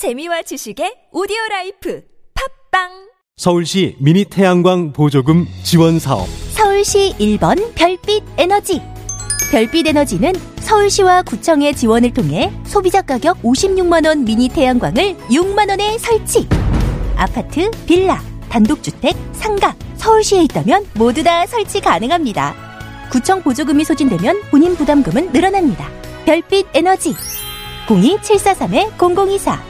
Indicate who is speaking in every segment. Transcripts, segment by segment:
Speaker 1: 재미와 지식의 오디오 라이프 팟빵
Speaker 2: 서울시 미니 태양광 보조금 지원 사업
Speaker 3: 서울시 1번 별빛 에너지. 별빛 에너지는 서울시와 구청의 지원을 통해 소비자 가격 56만 원 미니 태양광을 6만 원에 설치. 아파트, 빌라, 단독주택, 상가, 서울시에 있다면 모두 다 설치 가능합니다. 구청 보조금이 소진되면 본인 부담금은 늘어납니다. 별빛 에너지. 02743-0024,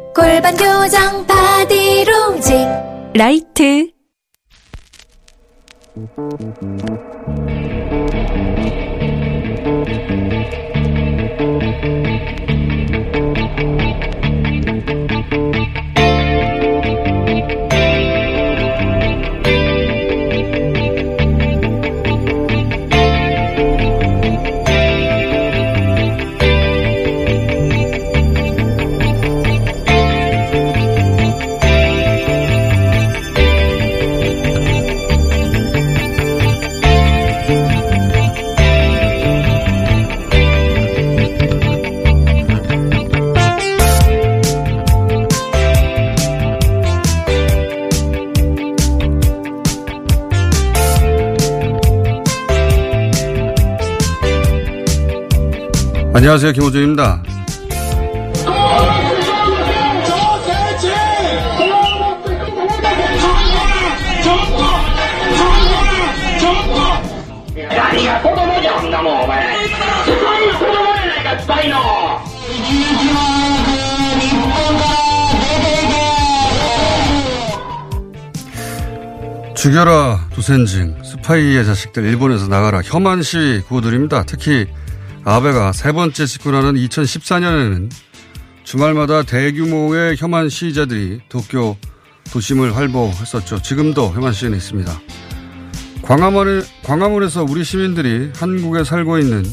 Speaker 4: 골반 교정 바디로직
Speaker 5: 라이트.
Speaker 6: 안녕하세요. 김호준입니다. 죽여라 도센징 스파이의 자식들 일본에서 나가라 혐한 시위 구호들입니다. 특히 아베가 세 번째 집권하는 2014년에는 주말마다 대규모의 혐한 시위자들이 도쿄 도심을 활보했었죠. 지금도 혐한 시위는 있습니다. 광화문에, 광화문에서 우리 시민들이 한국에 살고 있는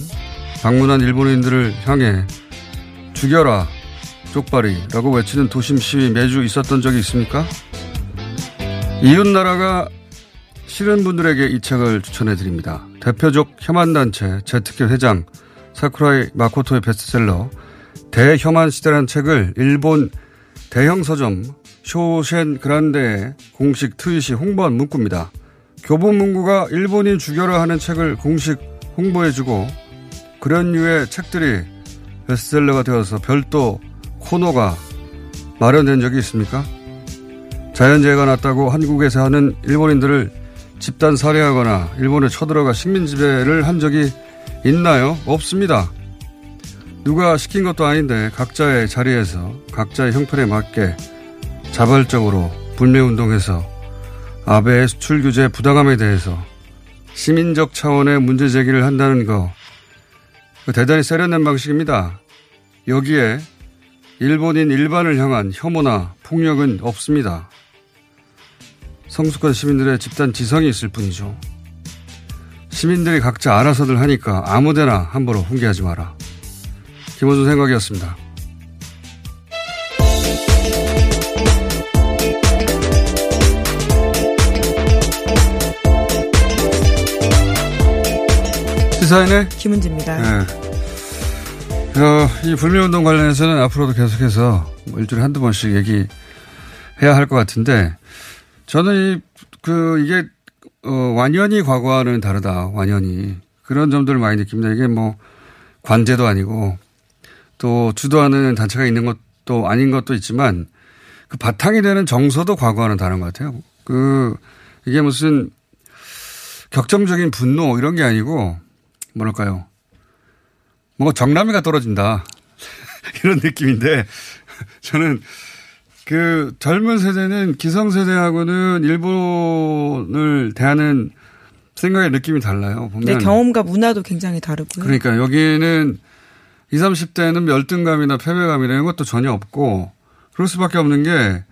Speaker 6: 방문한 일본인들을 향해 죽여라 쪽발이라고 외치는 도심 시위 매주 있었던 적이 있습니까? 이웃나라가 싫은 분들에게 이 책을 추천해 드립니다. 대표적 혐한단체 제특회 회장 사쿠라이 마코토의 베스트셀러 대혐한 시대라는 책을 일본 대형 서점 쇼센 그란데의 공식 트윗이 홍보한 문구입니다. 교본 문구가 일본인 죽여라 하는 책을 공식 홍보해주고 그런 류의 책들이 베스트셀러가 되어서 별도 코너가 마련된 적이 있습니까? 자연재해가 났다고 한국에서 하는 일본인들을 집단 살해하거나 일본에 쳐들어가 식민지배를 한 적이 있나요? 없습니다. 누가 시킨 것도 아닌데 각자의 자리에서 각자의 형편에 맞게 자발적으로 불매운동해서 아베의 수출 규제 부당함에 대해서 시민적 차원의 문제 제기를 한다는 거 대단히 세련된 방식입니다. 여기에 일본인 일반을 향한 혐오나 폭력은 없습니다. 성숙한 시민들의 집단 지성이 있을 뿐이죠. 시민들이 각자 알아서들 하니까 아무데나 함부로 훈계하지 마라. 김호준 생각이었습니다. 시사인의
Speaker 7: 김은지입니다.
Speaker 6: 네. 어, 이 불매운동 관련해서는 앞으로도 계속해서 뭐 일주일에 한두 번씩 얘기해야 할 것 같은데 저는 이, 그, 이게, 어, 완연히 과거와는 다르다. 완연히. 그런 점들을 많이 느낍니다. 이게 뭐, 관제도 아니고, 또 주도하는 단체가 있는 것도 아닌 것도 있지만, 그 바탕이 되는 정서도 과거와는 다른 것 같아요. 그, 이게 무슨, 격정적인 분노 이런 게 아니고, 뭐랄까요. 뭔가 정남이가 떨어진다. 이런 느낌인데, 저는 그 젊은 세대는 기성세대하고는 일본을 대하는 생각의 느낌이 달라요. 보면.
Speaker 7: 네, 경험과 문화도 굉장히 다르고요.
Speaker 6: 그러니까 여기는 20, 30대는 열등감이나 패배감이나 이런 것도 전혀 없고 그럴 수밖에 없는 게,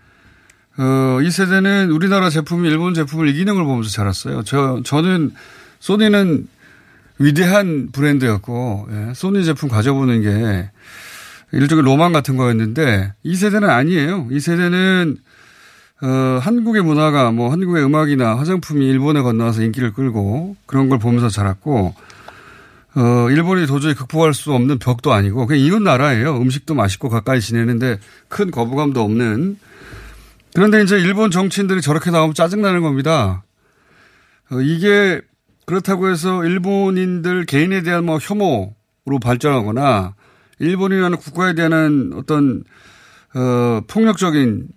Speaker 6: 어, 이 세대는 우리나라 제품이 일본 제품을 이기는 걸 보면서 자랐어요. 저, 저는 소니는 위대한 브랜드였고, 예, 소니 제품 가져보는 게 일종의 로망 같은 거였는데, 이 세대는 아니에요. 이 세대는, 어, 한국의 문화가 뭐 한국의 음악이나 화장품이 일본에 건너와서 인기를 끌고 그런 걸 보면서 자랐고, 어, 일본이 도저히 극복할 수 없는 벽도 아니고, 그냥 이웃 나라예요. 음식도 맛있고 가까이 지내는데 큰 거부감도 없는. 그런데 이제 일본 정치인들이 저렇게 나오면 짜증나는 겁니다. 어, 이게 그렇다고 해서 일본인들 개인에 대한 뭐 혐오로 발전하거나 일본이라는 국가에 대한 어떤, 어, 폭력적인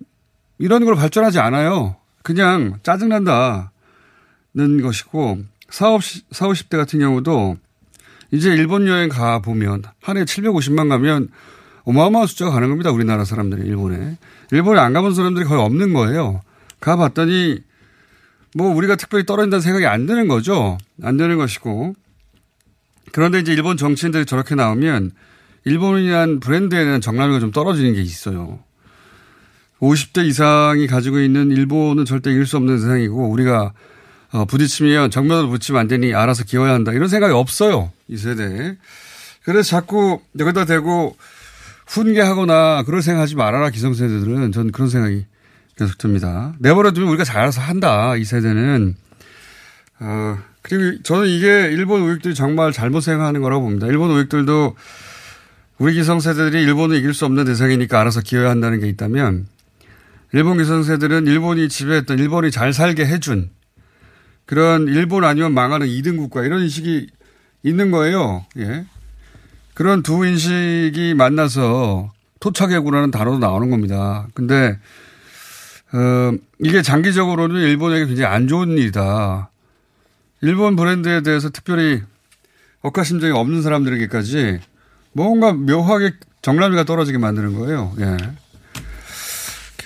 Speaker 6: 이런 걸 발전하지 않아요. 그냥 짜증난다는 것이고, 40, 40, 50대 같은 경우도 이제 일본 여행 가 보면 한 해 750만 가면 어마어마한 숫자가 가는 겁니다. 우리나라 사람들이 일본에. 일본에 안 가본 사람들이 거의 없는 거예요. 가 봤더니 뭐 우리가 특별히 떨어진다는 생각이 안 드는 거죠. 안 되는 것이고. 그런데 이제 일본 정치인들이 저렇게 나오면 일본이란 브랜드에 대한 정남이가 좀 떨어지는 게 있어요. 50대 이상이 가지고 있는 일본은 절대 이길 수 없는 세상이고 우리가 어, 부딪히면 정면으로 붙이면 안 되니 알아서 기어야 한다. 이런 생각이 없어요. 이 세대에. 그래서 자꾸 여기다 대고 훈계하거나 그런 생각하지 말아라 기성세대들은 전 그런 생각이 계속 듭니다. 내버려두면 우리가 잘 알아서 한다. 이 세대는. 어, 그리고 저는 이게 일본 우익들이 정말 잘못 생각하는 거라고 봅니다. 일본 우익들도 우리 기성세대들이 일본을 이길 수 없는 대상이니까 알아서 기어야 한다는 게 있다면 일본 기성세들은 일본이 지배했던 일본이 잘 살게 해준 그런 일본 아니면 망하는 2등 국가 이런 인식이 있는 거예요. 예. 그런 두 인식이 만나서 토착해구라는 단어도 나오는 겁니다. 근데 어, 이게 장기적으로는 일본에게 굉장히 안 좋은 일이다. 일본 브랜드에 대해서 특별히 억가심정이 없는 사람들에게까지 뭔가 묘하게 정남이가 떨어지게 만드는 거예요. 예.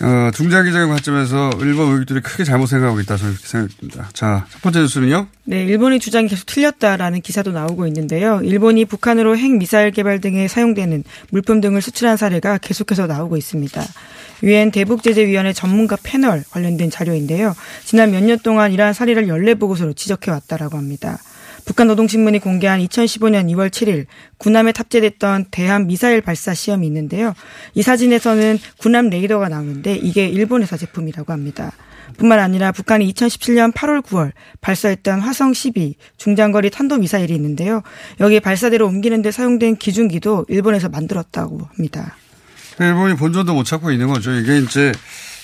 Speaker 6: 어, 중장기적인 관점에서 일본 의익들이 크게 잘못 생각하고 있다 저는 그렇게 생각합니다. 자, 첫 번째 뉴스는요?
Speaker 7: 네, 일본의 주장이 계속 틀렸다라는 기사도 나오고 있는데요. 일본이 북한으로 핵 미사일 개발 등에 사용되는 물품 등을 수출한 사례가 계속해서 나오고 있습니다. 유엔 대북제재위원회 전문가 패널 관련된 자료인데요. 지난 몇 년 동안 이러한 사례를 연례 보고서로 지적해 왔다라고 합니다. 북한 노동신문이 공개한 2015년 2월 7일 군함에 탑재됐던 대함 미사일 발사 시험이 있는데요. 이 사진에서는 군함 레이더가 나오는데 이게 일본에서 제품이라고 합니다. 뿐만 아니라 북한이 2017년 8월 9월 발사했던 화성 12 중장거리 탄도 미사일이 있는데요. 여기 발사대로 옮기는 데 사용된 기중기도 일본에서 만들었다고 합니다.
Speaker 6: 일본이 본전도 못 찾고 있는 거죠. 이게 이제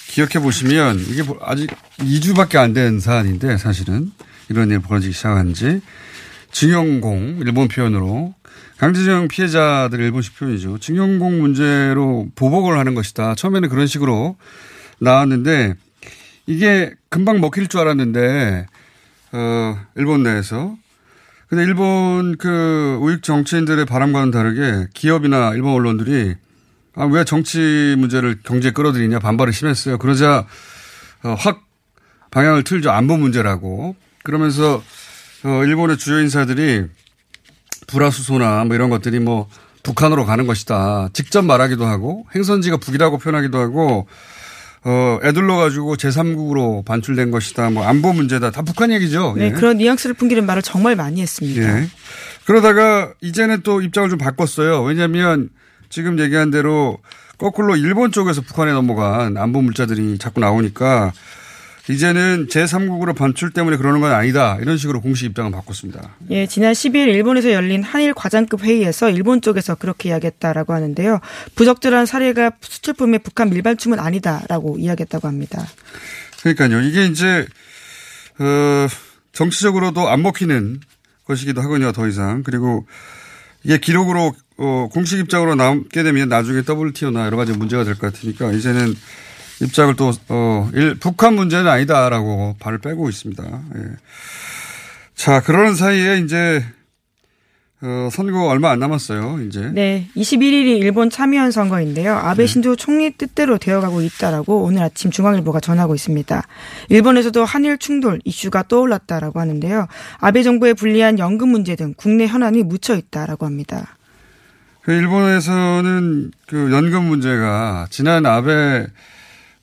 Speaker 6: 기억해 보시면 이게 아직 2주밖에 안 된 사안인데 사실은 이런 일 벌어지기 시작한 지 징용공 일본 표현으로 강제징용 피해자들 일본식 표현이죠. 징용공 문제로 보복을 하는 것이다. 처음에는 그런 식으로 나왔는데 이게 금방 먹힐 줄 알았는데 어 일본 내에서 근데 일본 그 우익 정치인들의 바람과는 다르게 기업이나 일본 언론들이 아, 왜 정치 문제를 경제에 끌어들이냐 반발을 심했어요. 그러자 어, 확 방향을 틀죠. 안보 문제라고. 그러면서 어, 일본의 주요 인사들이 불화수소나 뭐 이런 것들이 뭐 북한으로 가는 것이다. 직접 말하기도 하고 행선지가 북이라고 표현하기도 하고 어, 애들러 가지고 제3국으로 반출된 것이다. 뭐 안보 문제다. 다 북한 얘기죠.
Speaker 7: 네,
Speaker 6: 예.
Speaker 7: 그런 뉘앙스를 풍기는 말을 정말 많이 했습니다.
Speaker 6: 예. 그러다가 이제는 또 입장을 좀 바꿨어요. 왜냐하면 지금 얘기한 대로 거꾸로 일본 쪽에서 북한에 넘어간 안보 물자들이 자꾸 나오니까 이제는 제3국으로 반출 때문에 그러는 건 아니다. 이런 식으로 공식 입장을 바꿨습니다.
Speaker 7: 예, 지난 12일 일본에서 열린 한일 과장급 회의에서 일본 쪽에서 그렇게 이야기했다라고 하는데요. 부적절한 사례가 수출품의 북한 밀반춤은 아니다라고 이야기했다고 합니다.
Speaker 6: 그러니까요. 이게 이제 어, 정치적으로도 안 먹히는 것이기도 하거든요. 더 이상. 그리고 이게 기록으로 어, 공식 입장으로 남게 되면 나중에 WTO나 여러 가지 문제가 될 것 같으니까 이제는 입장을 또, 어, 일, 북한 문제는 아니다라고 발을 빼고 있습니다. 예. 자, 그러는 사이에 이제, 어, 선거 얼마 안 남았어요, 이제.
Speaker 7: 네, 21일이 일본 참의원 선거인데요. 아베 신조 총리 뜻대로 되어가고 있다라고 오늘 아침 중앙일보가 전하고 있습니다. 일본에서도 한일 충돌 이슈가 떠올랐다라고 하는데요. 아베 정부의 불리한 연금 문제 등 국내 현안이 묻혀 있다라고 합니다.
Speaker 6: 그 일본에서는 그 연금 문제가 지난 아베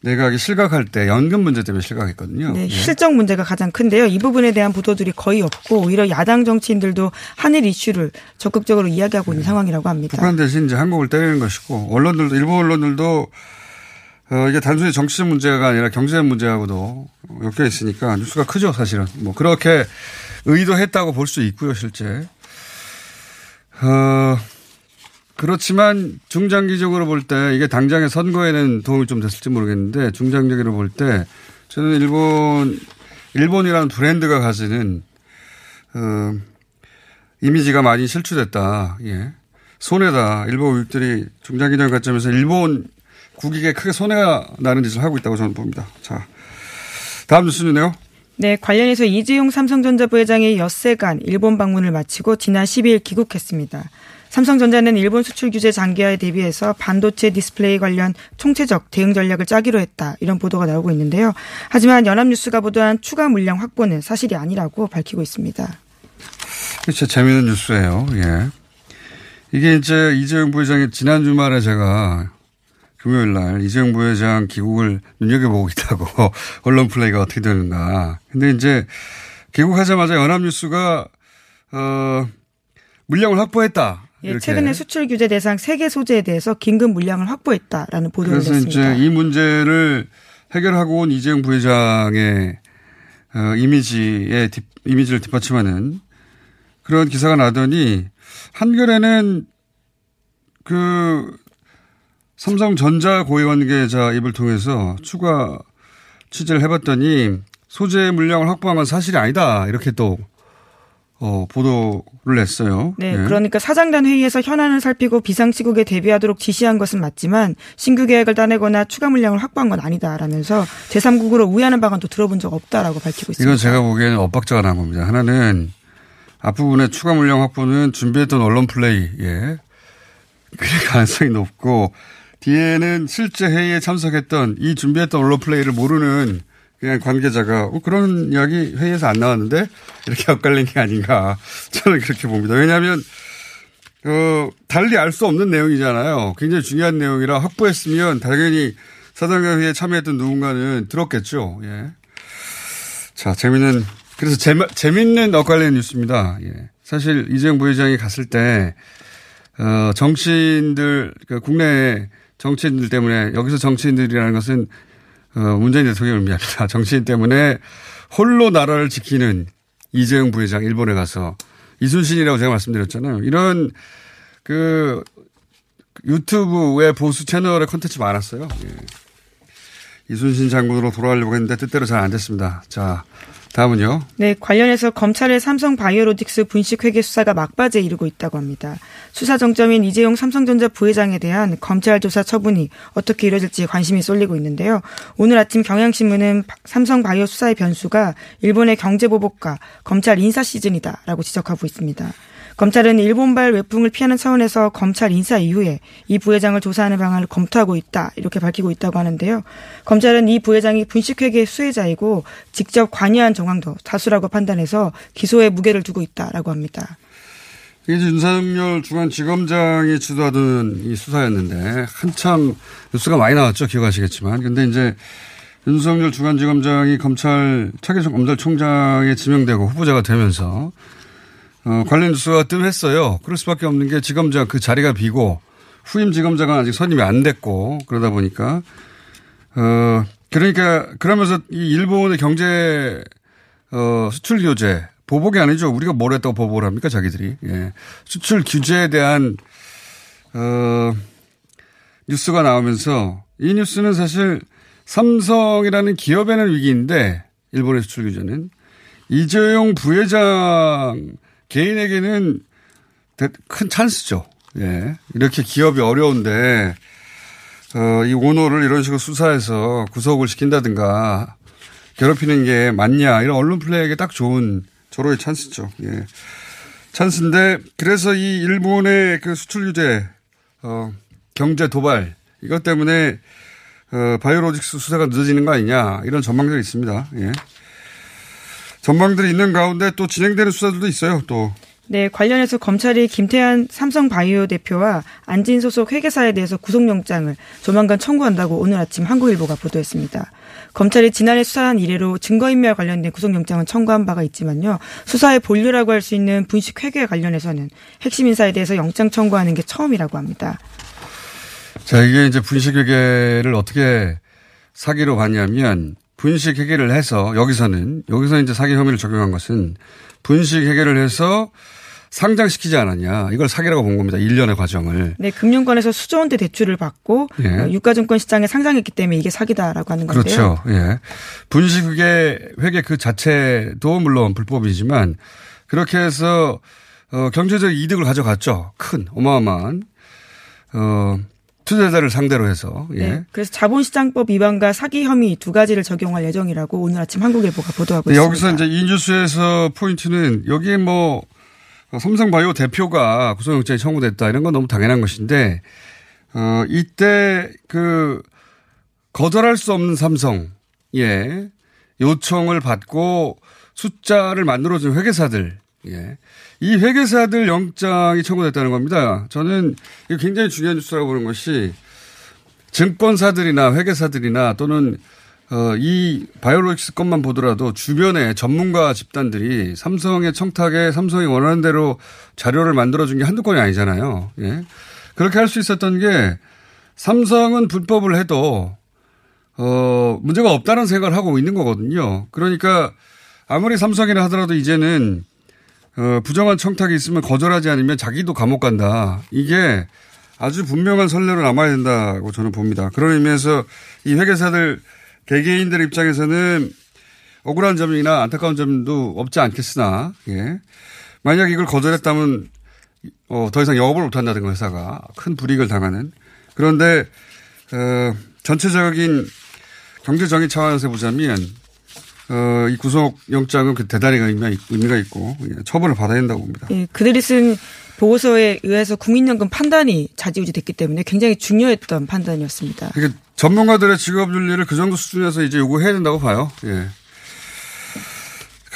Speaker 6: 내각이 실각할 때 연금 문제 때문에 실각했거든요.
Speaker 7: 네,
Speaker 6: 예.
Speaker 7: 실적 문제가 가장 큰데요. 이 부분에 대한 보도들이 거의 없고 오히려 야당 정치인들도 한일 이슈를 적극적으로 이야기하고 있는 상황이라고 합니다.
Speaker 6: 북한 대신 이제 한국을 때리는 것이고 언론들도 일본 언론들도 어, 이게 단순히 정치적 문제가 아니라 경제 문제하고도 엮여 있으니까 뉴스가 크죠 사실은 뭐 그렇게 의도했다고 볼 수 있고요 실제 어, 그렇지만 중장기적으로 볼 때 이게 당장의 선거에는 도움이 좀 됐을지 모르겠는데 중장기적으로 볼 때 저는 일본 일본이라는 브랜드가 가지는 어, 이미지가 많이 실추됐다. 예. 손해다. 일본 우익들이 중장기적 관점에서 일본 국익에 크게 손해가 나는 짓을 하고 있다고 저는 봅니다. 자, 다음 뉴스는요.
Speaker 7: 네, 관련해서 이재용 삼성전자 부회장이 엿새간 일본 방문을 마치고 지난 12일 귀국했습니다. 삼성전자는 일본 수출 규제 장기화에 대비해서 반도체 디스플레이 관련 총체적 대응 전략을 짜기로 했다. 이런 보도가 나오고 있는데요. 하지만 연합뉴스가 보도한 추가 물량 확보는 사실이 아니라고 밝히고 있습니다.
Speaker 6: 진짜 재미있는 뉴스예요. 예. 이게 이제 이재용 부회장이 지난 주말에 제가 금요일 날 이재용 부회장 귀국을 눈여겨보고 있다고 언론 플레이가 어떻게 되는가. 근데 이제 귀국하자마자 연합뉴스가 어 물량을 확보했다.
Speaker 7: 예. 최근에 수출 규제 대상 세 개 소재에 대해서 긴급 물량을 확보했다라는 보도를
Speaker 6: 그래서
Speaker 7: 냈습니다.
Speaker 6: 이제 이 문제를 해결하고 온 이재용 부회장의 어, 이미지의 뒷- 이미지를 뒷받침하는 그런 기사가 나더니 한겨레는 그 삼성전자 고위관계자 입을 통해서 추가 취재를 해봤더니 소재 물량을 확보한 건 사실이 아니다 이렇게 또 어, 보도를 냈어요.
Speaker 7: 네,
Speaker 6: 예.
Speaker 7: 그러니까 사장단 회의에서 현안을 살피고 비상시국에 대비하도록 지시한 것은 맞지만 신규 계획을 따내거나 추가 물량을 확보한 건 아니다라면서 제3국으로 우회하는 방안도 들어본 적 없다라고 밝히고 있습니다.
Speaker 6: 이건 제가 보기에는 엇박자가 난 겁니다. 하나는 앞부분에 추가 물량 확보는 준비했던 언론 플레이, 예. 그럴 가능성이 높고, 뒤에는 실제 회의에 참석했던 이 준비했던 언론 플레이를 모르는 그냥 관계자가 어, 그런 이야기 회의에서 안 나왔는데 이렇게 엇갈린 게 아닌가. 저는 그렇게 봅니다. 왜냐하면, 어, 달리 알 수 없는 내용이잖아요. 굉장히 중요한 내용이라 확보했으면 당연히 사장관 회의에 참여했던 누군가는 들었겠죠. 예. 자, 재밌는, 그래서 재, 재밌는 엇갈리는 뉴스입니다. 예. 사실 이재용 부회장이 갔을 때, 어, 정치인들, 그 국내 정치인들 때문에, 여기서 정치인들이라는 것은, 어, 문재인 대통령을 의미합니다. 정치인 때문에 홀로 나라를 지키는 이재용 부회장 일본에 가서 이순신이라고 제가 말씀드렸잖아요. 이런 그 유튜브의 보수 채널의 콘텐츠 많았어요. 예. 이순신 장군으로 돌아가려고 했는데 뜻대로 잘 안 됐습니다. 자, 다음은요.
Speaker 7: 네, 관련해서 검찰의 삼성 바이오로직스 분식 회계 수사가 막바지에 이르고 있다고 합니다. 수사 정점인 이재용 삼성전자 부회장에 대한 검찰 조사 처분이 어떻게 이뤄질지 관심이 쏠리고 있는데요. 오늘 아침 경향신문은 바- 삼성 바이오 수사의 변수가 일본의 경제 보복과 검찰 인사 시즌이다라고 지적하고 있습니다. 검찰은 일본발 외풍을 피하는 차원에서 검찰 인사 이후에 이 부회장을 조사하는 방안을 검토하고 있다 이렇게 밝히고 있다고 하는데요. 검찰은 이 부회장이 분식회계 수혜자이고 직접 관여한 정황도 다수라고 판단해서 기소에 무게를 두고 있다라고 합니다.
Speaker 6: 이게 윤석열 중앙지검장이 주도하던 이 수사였는데 한참 뉴스가 많이 나왔죠. 기억하시겠지만. 근데 이제 윤석열 중앙지검장이 검찰 차기성 검찰총장에 지명되고 후보자가 되면서 어, 관련 뉴스가 뜸했어요. 그럴 수밖에 없는 게 지검장 그 자리가 비고 후임 지검장은 아직 선임이 안 됐고 그러다 보니까 어 그러니까 그러면서 이 일본의 경제 어 수출 규제 보복이 아니죠. 우리가 뭘 했다고 보복을 합니까 자기들이. 예. 수출 규제에 대한 어 뉴스가 나오면서 이 뉴스는 사실 삼성이라는 기업에는 위기인데 일본의 수출 규제는 이재용 부회장 개인에게는 대- 큰 찬스죠. 예. 이렇게 기업이 어려운데, 어, 이 오너를 이런 식으로 수사해서 구속을 시킨다든가 괴롭히는 게 맞냐. 이런 언론 플레이에게 딱 좋은 절호의 찬스죠. 예. 찬스인데, 그래서 이 일본의 그 수출 규제, 어, 경제 도발, 이것 때문에, 어, 바이오로직스 수사가 늦어지는 거 아니냐. 이런 전망들이 있습니다. 예. 전망들이 있는 가운데 또 진행되는 수사들도 있어요. 또
Speaker 7: 네, 관련해서 검찰이 김태한 삼성바이오 대표와 안진 소속 회계사에 대해서 구속영장을 조만간 청구한다고 오늘 아침 한국일보가 보도했습니다. 검찰이 지난해 수사한 이래로 증거인멸 관련된 구속영장은 청구한 바가 있지만요. 수사의 본류라고 할 수 있는 분식 회계 관련해서는 핵심 인사에 대해서 영장 청구하는 게 처음이라고 합니다.
Speaker 6: 자, 이게 이제 분식 회계를 어떻게 사기로 봤냐면 분식 회계를 해서 여기서는 여기서 이제 사기 혐의를 적용한 것은 분식 회계를 해서 상장시키지 않았냐. 이걸 사기라고 본 겁니다. 1년의 과정을.
Speaker 7: 네, 금융권에서 수조 원 대 대출을 받고
Speaker 6: 예.
Speaker 7: 어, 유가증권 시장에 상장했기 때문에 이게 사기다라고 하는 건데요.
Speaker 6: 그렇죠. 예. 분식회계 회계 그 자체도 물론 불법이지만 그렇게 해서 어, 경제적 이득을 가져갔죠. 큰 어마어마한 어, 투자자를 상대로 해서 예.
Speaker 7: 네, 그래서 자본시장법 위반과 사기 혐의 두 가지를 적용할 예정이라고 오늘 아침 한국일보가 보도하고
Speaker 6: 네,
Speaker 7: 있습니다.
Speaker 6: 여기서 이제 이 뉴스에서 포인트는 여기에 뭐 삼성바이오 대표가 구속영장이 청구됐다 이런 건 너무 당연한 것인데 어 이때 그 거절할 수 없는 삼성의 요청을 받고 숫자를 만들어준 회계사들 예. 이 회계사들 영장이 청구됐다는 겁니다. 저는 굉장히 중요한 뉴스라고 보는 것이 증권사들이나 회계사들이나 또는 어, 이 바이오로직스 것만 보더라도 주변에 전문가 집단들이 삼성의 청탁에 삼성이 원하는 대로 자료를 만들어준 게 한두 건이 아니잖아요. 예. 그렇게 할 수 있었던 게 삼성은 불법을 해도 어, 문제가 없다는 생각을 하고 있는 거거든요. 그러니까 아무리 삼성이라 하더라도 이제는 어, 부정한 청탁이 있으면 거절하지 않으면 자기도 감옥 간다. 이게 아주 분명한 선례로 남아야 된다고 저는 봅니다. 그런 의미에서 이 회계사들 개개인들 입장에서는 억울한 점이나 안타까운 점도 없지 않겠으나, 예. 만약 이걸 거절했다면, 어, 더 이상 영업을 못한다든가 회사가 큰 불이익을 당하는. 그런데, 어, 전체적인 경제적인 차원에서 보자면, 어, 이 구속영장은 그 대단히 의미가, 있고, 예, 처벌을 받아야 된다고 봅니다.
Speaker 7: 예, 그들이 쓴 보고서에 의해서 국민연금 판단이 자지우지 됐기 때문에 굉장히 중요했던 판단이었습니다.
Speaker 6: 그러니까 전문가들의 직업 윤리를 그 정도 수준에서 이제 요구해야 된다고 봐요. 예.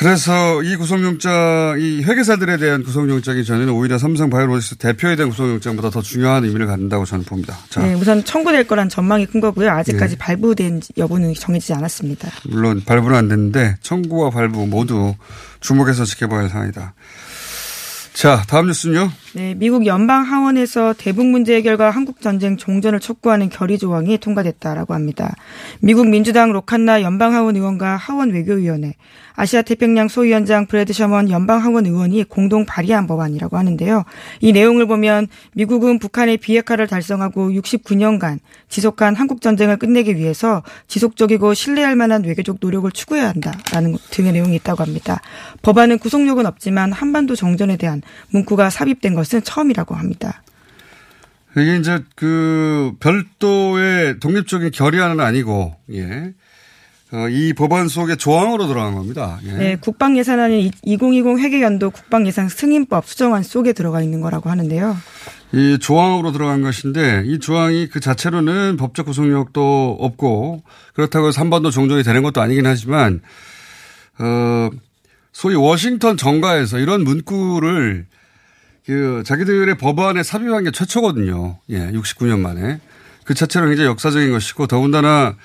Speaker 6: 그래서 이 구속영장, 이 회계사들에 대한 구속영장이 저는 오히려 삼성 바이오로직스 대표에 대한 구속영장보다 더 중요한 의미를 갖는다고 저는 봅니다. 자,
Speaker 7: 네, 우선 청구될 거란 전망이 큰 거고요. 아직까지
Speaker 6: 예.
Speaker 7: 발부된 여부는 정해지지 않았습니다.
Speaker 6: 물론 발부는 안 됐는데 청구와 발부 모두 주목해서 지켜봐야 할 사안이다. 자, 다음 뉴스는요.
Speaker 7: 네, 미국 연방 하원에서 대북 문제 해결과 한국 전쟁 종전을 촉구하는 결의 조항이 통과됐다라고 합니다. 미국 민주당 로칸나 연방 하원 의원과 하원 외교위원회, 아시아 태평양 소위원장 브래드 셔먼 연방 하원 의원이 공동 발의한 법안이라고 하는데요. 이 내용을 보면 미국은 북한의 비핵화를 달성하고 69년간 지속한 한국 전쟁을 끝내기 위해서 지속적이고 신뢰할 만한 외교적 노력을 추구해야 한다라는 등의 내용이 있다고 합니다. 법안은 구속력은 없지만 한반도 정전에 대한 문구가 삽입된 것은 처음이라고 합니다.
Speaker 6: 이게 이제 그 별도의 독립적인 결의안은 아니고, 예. 어, 이 법안 속에 조항으로 들어간 겁니다. 예.
Speaker 7: 네, 국방 예산안은 2020 회계연도 국방 예산 승인법 수정안 속에 들어가 있는 거라고 하는데요.
Speaker 6: 이 조항으로 들어간 것인데 이 조항이 그 자체로는 법적 구속력도 없고 그렇다고 해서 한반도 종전이 되는 것도 아니긴 하지만 어 소위 워싱턴 정가에서 이런 문구를 그 자기들의 법안에 삽입한 게 최초거든요. 예, 69년 만에. 그 자체로 굉장히 역사적인 것이고 더군다나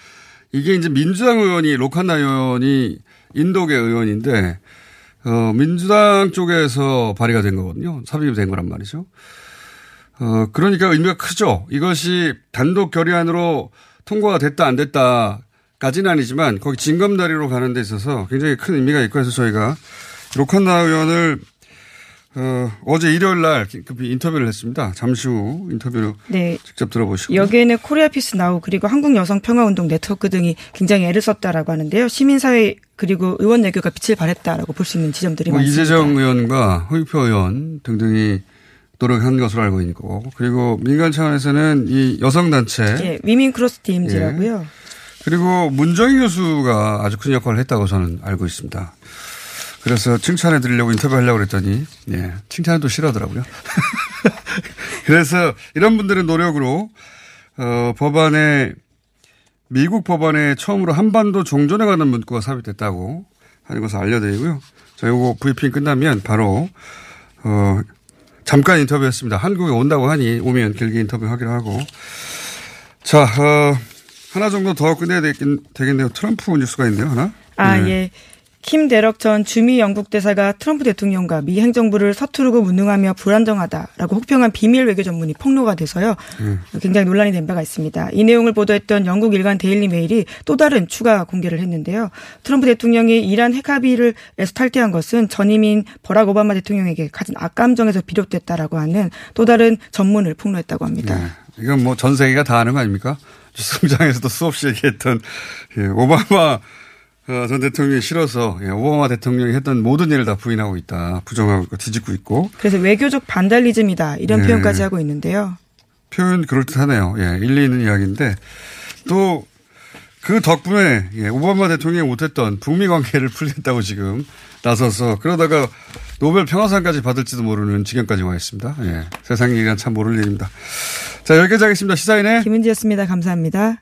Speaker 6: 이게 이제 민주당 의원이 로칸나 의원이 인도계 의원인데 어 민주당 쪽에서 발의가 된 거거든요. 삽입이 된 거란 말이죠. 어, 그러니까 의미가 크죠. 이것이 단독 결의안으로 통과가 됐다 안 됐다까지는 아니지만 거기 징검다리로 가는 데 있어서 굉장히 큰 의미가 있고 해서 저희가 로칸나 의원을 어, 어제 일요일 날 급히 인터뷰를 했습니다. 잠시 후 인터뷰를
Speaker 7: 네.
Speaker 6: 직접 들어보시고.
Speaker 7: 여기에는 Korea Peace Now 그리고 한국 여성 평화 운동 네트워크 등이 굉장히 애를 썼다라고 하는데요. 시민사회 그리고 의원 외교가 빛을 발했다라고 볼 수 있는 지점들이
Speaker 6: 뭐
Speaker 7: 많습니다.
Speaker 6: 이재정 의원과 허유표 의원 등등이 노력한 것으로 알고 있고 그리고 민간 차원에서는 이 여성 단체
Speaker 7: 예, Women Cross DMZ라고요.
Speaker 6: 그리고 문정희 교수가 아주 큰 역할을 했다고 저는 알고 있습니다. 그래서 칭찬해 드리려고 인터뷰하려고 그랬더니, 예, 칭찬은 또 싫어하더라고요. 그래서 이런 분들의 노력으로, 어, 법안에, 미국 법안에 처음으로 한반도 종전에 관한 문구가 삽입됐다고 하는 것을 알려드리고요. 자, 요거 브리핑 끝나면 바로, 어, 잠깐 인터뷰했습니다. 한국에 온다고 하니 오면 길게 인터뷰하기로 하고. 자, 어, 하나 정도 더 끝내야 되겠, 되겠네요. 트럼프 뉴스가 있네요. 하나.
Speaker 7: 아,
Speaker 6: 네.
Speaker 7: 예. 킴 데럭 전 주미 영국 대사가 트럼프 대통령과 미 행정부를 서투르고 무능하며 불안정하다라고 혹평한 비밀 외교 전문이 폭로가 돼서요. 굉장히 논란이 된 바가 있습니다. 이 내용을 보도했던 영국 일간 데일리 메일이 또 다른 추가 공개를 했는데요. 트럼프 대통령이 이란 핵 합의를 에서 탈퇴한 것은 전임인 버락 오바마 대통령에게 가진 악감정에서 비롯됐다라고 하는 또 다른 전문을 폭로했다고 합니다.
Speaker 6: 네. 이건 뭐 전 세계가 다 아는 거 아닙니까? 뉴스공장에서도 수없이 얘기했던 예, 오바마 어, 전 대통령이 싫어서 예, 오바마 대통령이 했던 모든 일을 다 부인하고 있다. 부정하고 있고 뒤집고 있고.
Speaker 7: 그래서 외교적 반달리즘이다 이런
Speaker 6: 네.
Speaker 7: 표현까지 하고 있는데요.
Speaker 6: 표현 그럴듯하네요. 예, 일리 있는 이야기인데 또 그 덕분에 예, 오바마 대통령이 못했던 북미 관계를 풀겠다고 지금 나서서 그러다가 노벨 평화상까지 받을지도 모르는 지경까지 와 있습니다. 예, 세상 일이란 참 모를 일입니다. 자 여기까지 하겠습니다. 시사인의
Speaker 7: 김은지였습니다. 감사합니다.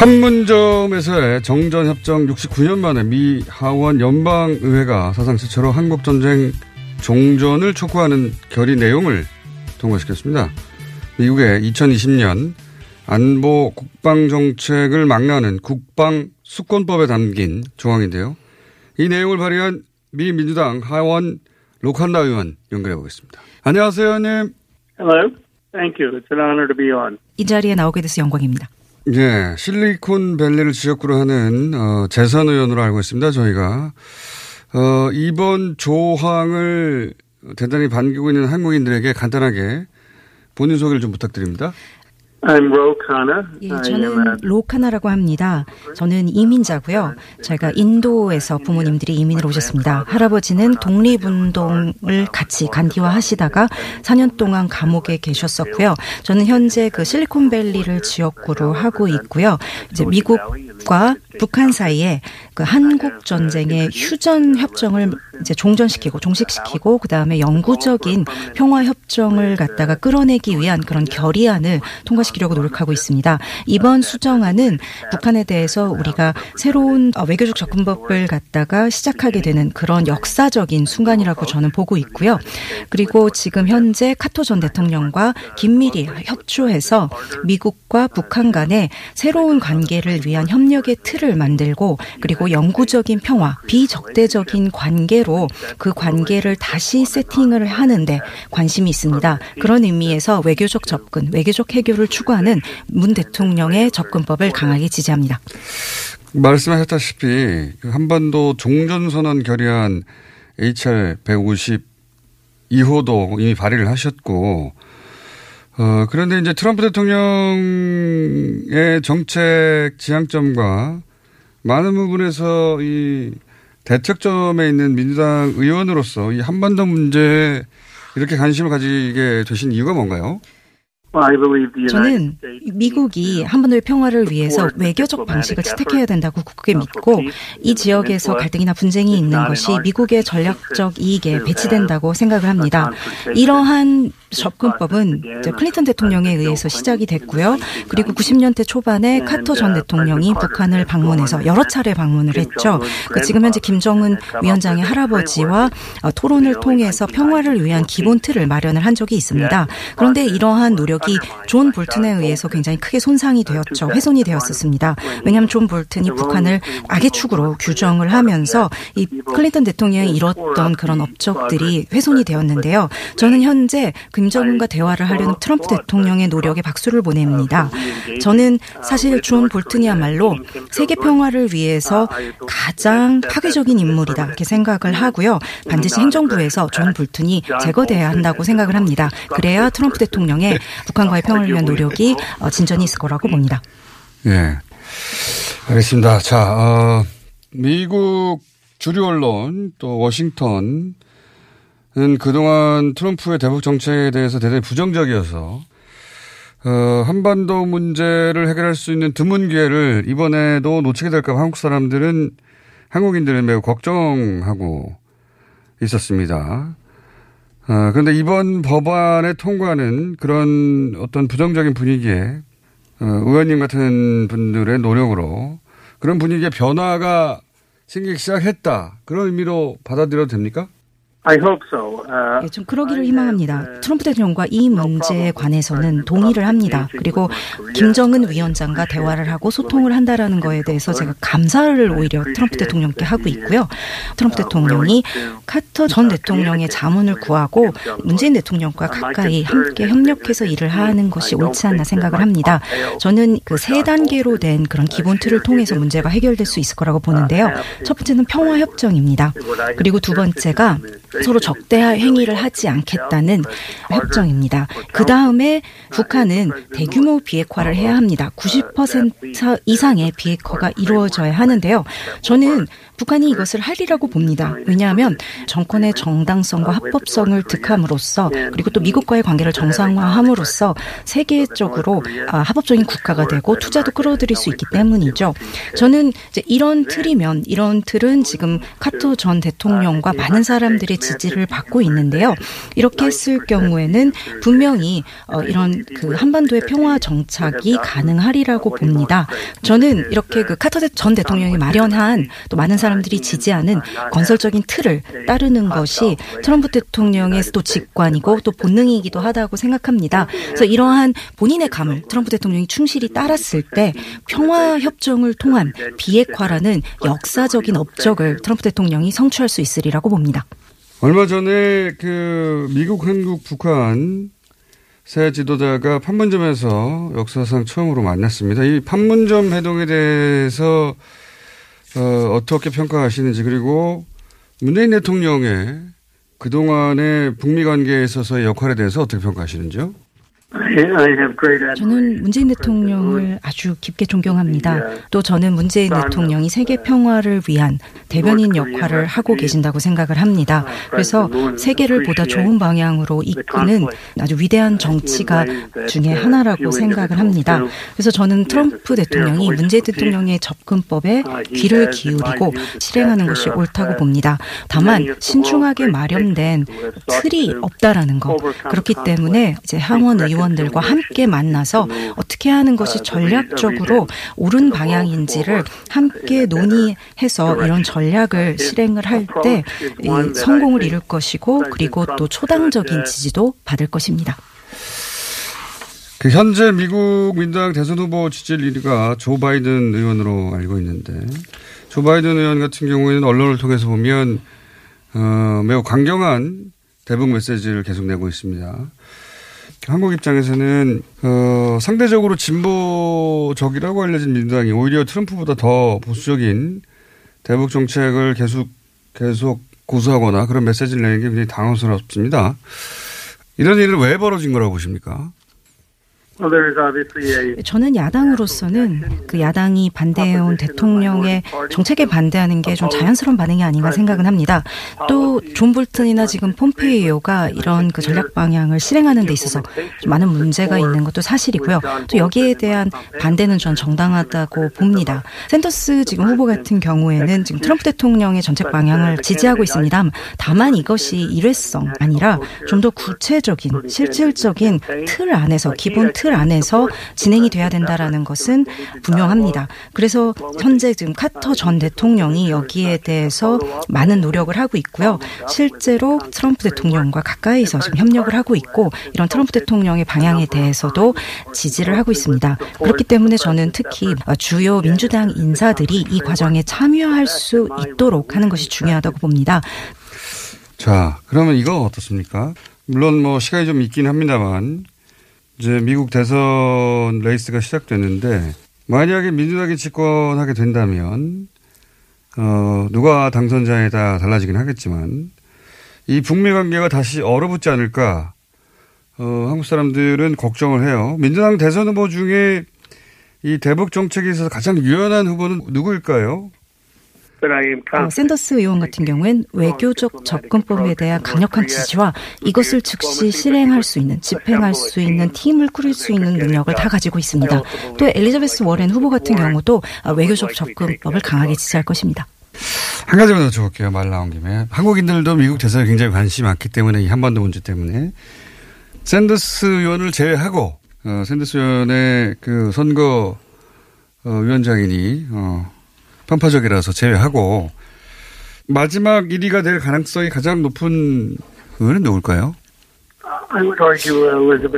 Speaker 6: 판문점에서의 정전협정 69년 만에 미 하원 연방의회가 사상 최초로 한국전쟁 종전을 촉구하는 결의 내용을 통과시켰습니다. 미국의 2020년 안보 국방 정책을 막라는 국방 수권법에 담긴 조항인데요. 이 내용을 발의한 미 민주당 하원 로칸나 의원 연결해 보겠습니다. 안녕하세요, 의원님.
Speaker 8: Hello. Thank you. It's an honor to be on.
Speaker 9: 이 자리에 나오게 돼서 영광입니다.
Speaker 6: 예, 실리콘밸리를 지역구로 하는 어, 재선 의원으로 알고 있습니다. 저희가 어, 이번 조항을 대단히 반기고 있는 한국인들에게 간단하게 본인 소개를 좀 부탁드립니다.
Speaker 8: I'm Ro Khanna.
Speaker 9: 예, 저는 로카나라고 합니다. 저는 이민자고요. 제가 인도에서 부모님들이 이민을 오셨습니다. 할아버지는 독립운동을 같이 간디화하시다가 4년 동안 감옥에 계셨었고요. 저는 현재 그 실리콘밸리를 지역구로 하고 있고요. 이제 미국과 북한 사이에 그 한국 전쟁의 휴전 협정을 이제 종전시키고 종식시키고 그 다음에 영구적인 평화 협정을 갖다가 끌어내기 위한 그런 결의안을 통과시 통과시키려고 노력하고 있습니다. 이번 수정안은 북한에 대해서 우리가 새로운 어, 외교적 접근법을 갖다가 시작하게 되는 그런 역사적인 순간이라고 저는 보고 있고요. 그리고 지금 현재 카토 전 대통령과 긴밀히 협조해서 미국과 북한 간의 새로운 관계를 위한 협력의 틀을 만들고 그리고 영구적인 평화, 비적대적인 관계로 그 관계를 다시 세팅을 하는데 관심이 있습니다. 그런 의미에서 외교적 접근, 외교적 해결을 추구하는 문 대통령의 접근법을 강하게 지지합니다.
Speaker 6: 말씀하셨다시피 그 한반도 종전선언 결의안 HR 150 2호도 이미 발의를 하셨고 어, 그런데 이제 트럼프 대통령의 정책 지향점과 많은 부분에서 이 대척점에 있는 민주당 의원으로서 이 한반도 문제에 이렇게 관심을 가지게 되신 이유가 뭔가요?
Speaker 9: 저는 미국이 한반도의 평화를 위해서 외교적 방식을 채택해야 된다고 굳게 믿고 이 지역에서 갈등이나 분쟁이 있는 것이 미국의 전략적 이익에 배치된다고 생각을 합니다. 이러한 접근법은 클린턴 대통령에 의해서 시작이 됐고요. 그리고 90년대 초반에 카터 전 대통령이 북한을 방문해서 여러 차례 방문을 했죠. 그 지금 현재 김정은 위원장의 할아버지와 어, 토론을 통해서 평화를 위한 기본 틀을 마련을 한 적이 있습니다. 그런데 이러한 노력이 존 볼튼에 의해서 굉장히 크게 손상이 되었죠. 훼손이 되었었습니다. 왜냐하면 존 볼튼이 북한을 악의 축으로 규정을 하면서 이 클린턴 대통령이 이뤘던 그런 업적들이 훼손이 되었는데요. 저는 현재 김정은과 대화를 하려는 트럼프 대통령의 노력에 박수를 보냅니다. 저는 사실 존 볼튼이야말로 세계 평화를 위해서 가장 파괴적인 인물이다 이렇게 생각을 하고요. 반드시 행정부에서 존 볼튼이 제거돼야 한다고 생각을 합니다. 그래야 트럼프 대통령의 북한과의 평화를 위한 노력이 어, 진전이 있을 거라고 봅니다.
Speaker 6: 예. 알겠습니다. 자, 어, 미국 주류 언론 또 워싱턴 은 그동안 트럼프의 대북 정책에 대해서 대단히 부정적이어서 어, 한반도 문제를 해결할 수 있는 드문 기회를 이번에도 놓치게 될까 봐 한국 사람들은 한국인들은 매우 걱정하고 있었습니다. 어, 그런데 이번 법안의 통과는 그런 어떤 부정적인 분위기에 어, 의원님 같은 분들의 노력으로 그런 분위기의 변화가 생기기 시작했다. 그런 의미로 받아들여도 됩니까?
Speaker 8: I hope so. Uh,
Speaker 9: 예, 좀 그러기를 희망합니다. 트럼프 대통령과 이 문제에 관해서는 동의를 합니다. 그리고 김정은 위원장과 대화를 하고 소통을 한다라는 거에 대해서 제가 감사를 오히려 트럼프 대통령께 하고 있고요. 트럼프 대통령이 카터 전 대통령의 자문을 구하고 문재인 대통령과 가까이 함께 협력해서 일을 하는 것이 옳지 않나 생각을 합니다. 저는 그 세 단계로 된 그런 기본 틀을 통해서 문제가 해결될 수 있을 거라고 보는데요. 첫 번째는 평화 협정입니다. 그리고 두 번째가 서로 적대화 행위를 하지 않겠다는 협정입니다. 그 다음에 북한은 대규모 비핵화를 해야 합니다. 90% 이상의 비핵화가 이루어져야 하는데요. 저는 북한이 이것을 하리라고 봅니다. 왜냐하면 정권의 정당성과 합법성을 득함으로써 그리고 또 미국과의 관계를 정상화함으로써 세계적으로 아, 합법적인 국가가 되고 투자도 끌어들일 수 있기 때문이죠. 저는 이제 이런 틀이면 이런 틀은 지금 카토 전 대통령과 많은 사람들의 지지를 받고 있는데요. 이렇게 했을 경우에는 분명히 어, 이런 그 한반도의 평화 정착이 가능하리라고 봅니다. 저는 이렇게 그 카터 전 대통령이 마련한 또 많은 사람 들이 지지하는 건설적인 틀을 따르는 것이 트럼프 대통령의 또 직관이고 또 본능이기도 하다고 생각합니다. 그래서 이러한 본인의 감을 트럼프 대통령이 충실히 따랐을 때 평화 협정을 통한 비핵화라는 역사적인 업적을 트럼프 대통령이 성취할 수 있으리라고 봅니다.
Speaker 6: 얼마 전에 그 미국, 한국, 북한 새 지도자가 판문점에서 역사상 처음으로 만났습니다. 이 판문점 회동에 대해서 어, 어떻게 평가하시는지 그리고 문재인 대통령의 그동안의 북미 관계에 있어서의 역할에 대해서 어떻게 평가하시는지요?
Speaker 9: 저는 문재인 대통령을 아주 깊게 존경합니다. 또 저는 문재인 대통령이 세계 평화를 위한 대변인 역할을 하고 계신다고 생각을 합니다. 그래서 세계를 보다 좋은 방향으로 이끄는 아주 위대한 정치가 중에 하나라고 생각을 합니다. 그래서 저는 트럼프 대통령이 문재인 대통령의 접근법에 귀를 기울이고 실행하는 것이 옳다고 봅니다. 다만 신중하게 마련된 틀이 없다라는 것. 그렇기 때문에 이제 하원 의원 의원들과 함께 만나서 어떻게 하는 것이 전략적으로 옳은 방향인지를 함께 논의해서 이런 전략을 실행을 할 때 성공을 이룰 것이고 그리고 또 초당적인 지지도 받을 것입니다.
Speaker 6: 그 현재 미국 민주당 대선 후보 지지율 1위가 조 바이든 의원으로 알고 있는데 조 바이든 의원 같은 경우에는 언론을 통해서 보면 어, 매우 강경한 대북 메시지를 계속 내고 있습니다. 한국 입장에서는 어, 상대적으로 진보적이라고 알려진 민주당이 오히려 트럼프보다 더 보수적인 대북 정책을 계속 계속 고수하거나 그런 메시지를 내는 게 굉장히 당황스럽습니다. 이런 일은 왜 벌어진 거라고 보십니까?
Speaker 9: 저는 야당으로서는 그 야당이 반대해온 대통령의 정책에 반대하는 게 좀 자연스러운 반응이 아닌가 생각은 합니다. 또 존 볼튼이나 지금 폼페이오가 이런 그 전략 방향을 실행하는 데 있어서 좀 많은 문제가 있는 것도 사실이고요. 또 여기에 대한 반대는 전 정당하다고 봅니다. 샌더스 지금 후보 같은 경우에는 지금 트럼프 대통령의 정책 방향을 지지하고 있습니다. 다만 이것이 일회성 아니라 좀 더 구체적인 실질적인 틀 안에서 기본 틀 안에서 진행이 돼야 된다라는 것은 분명합니다. 그래서 현재 지금 카터 전 대통령이 여기에 대해서 많은 노력을 하고 있고요. 실제로 트럼프 대통령과 가까이서 지금 협력을 하고 있고 이런 트럼프 대통령의 방향에 대해서도 지지를 하고 있습니다. 그렇기 때문에 저는 특히 주요 민주당 인사들이 이 과정에 참여할 수 있도록 하는 것이 중요하다고 봅니다.
Speaker 6: 자, 그러면 이거 어떻습니까? 물론 뭐 시간이 좀 있긴 합니다만 이제 미국 대선 레이스가 시작됐는데 만약에 민주당이 집권하게 된다면 어 누가 당선자에 따라 달라지긴 하겠지만 이 북미 관계가 다시 얼어붙지 않을까 어 한국 사람들은 걱정을 해요. 민주당 대선 후보 중에 이 대북 정책에 있어서 가장 유연한 후보는 누구일까요?
Speaker 9: 어, 샌더스 의원 같은 경우엔 외교적 접근법에 대한 강력한 지지와 이것을 즉시 실행할 수 있는, 집행할 수 있는 팀을 꾸릴 수 있는 능력을 다 가지고 있습니다. 또 엘리자베스 워렌 후보 같은 경우도 외교적 접근법을 강하게 지지할 것입니다.
Speaker 6: 한 가지만 더 줘볼게요. 말 나온 김에. 한국인들도 미국 대선에 굉장히 관심이 많기 때문에 이 한반도 문제 때문에 샌더스 의원을 제외하고 어, 샌더스 의원의 그 선거 어, 위원장이니 어, 편파적이라서 제외하고 마지막 1위가 될 가능성이 가장 높은 의원은 누굴까요?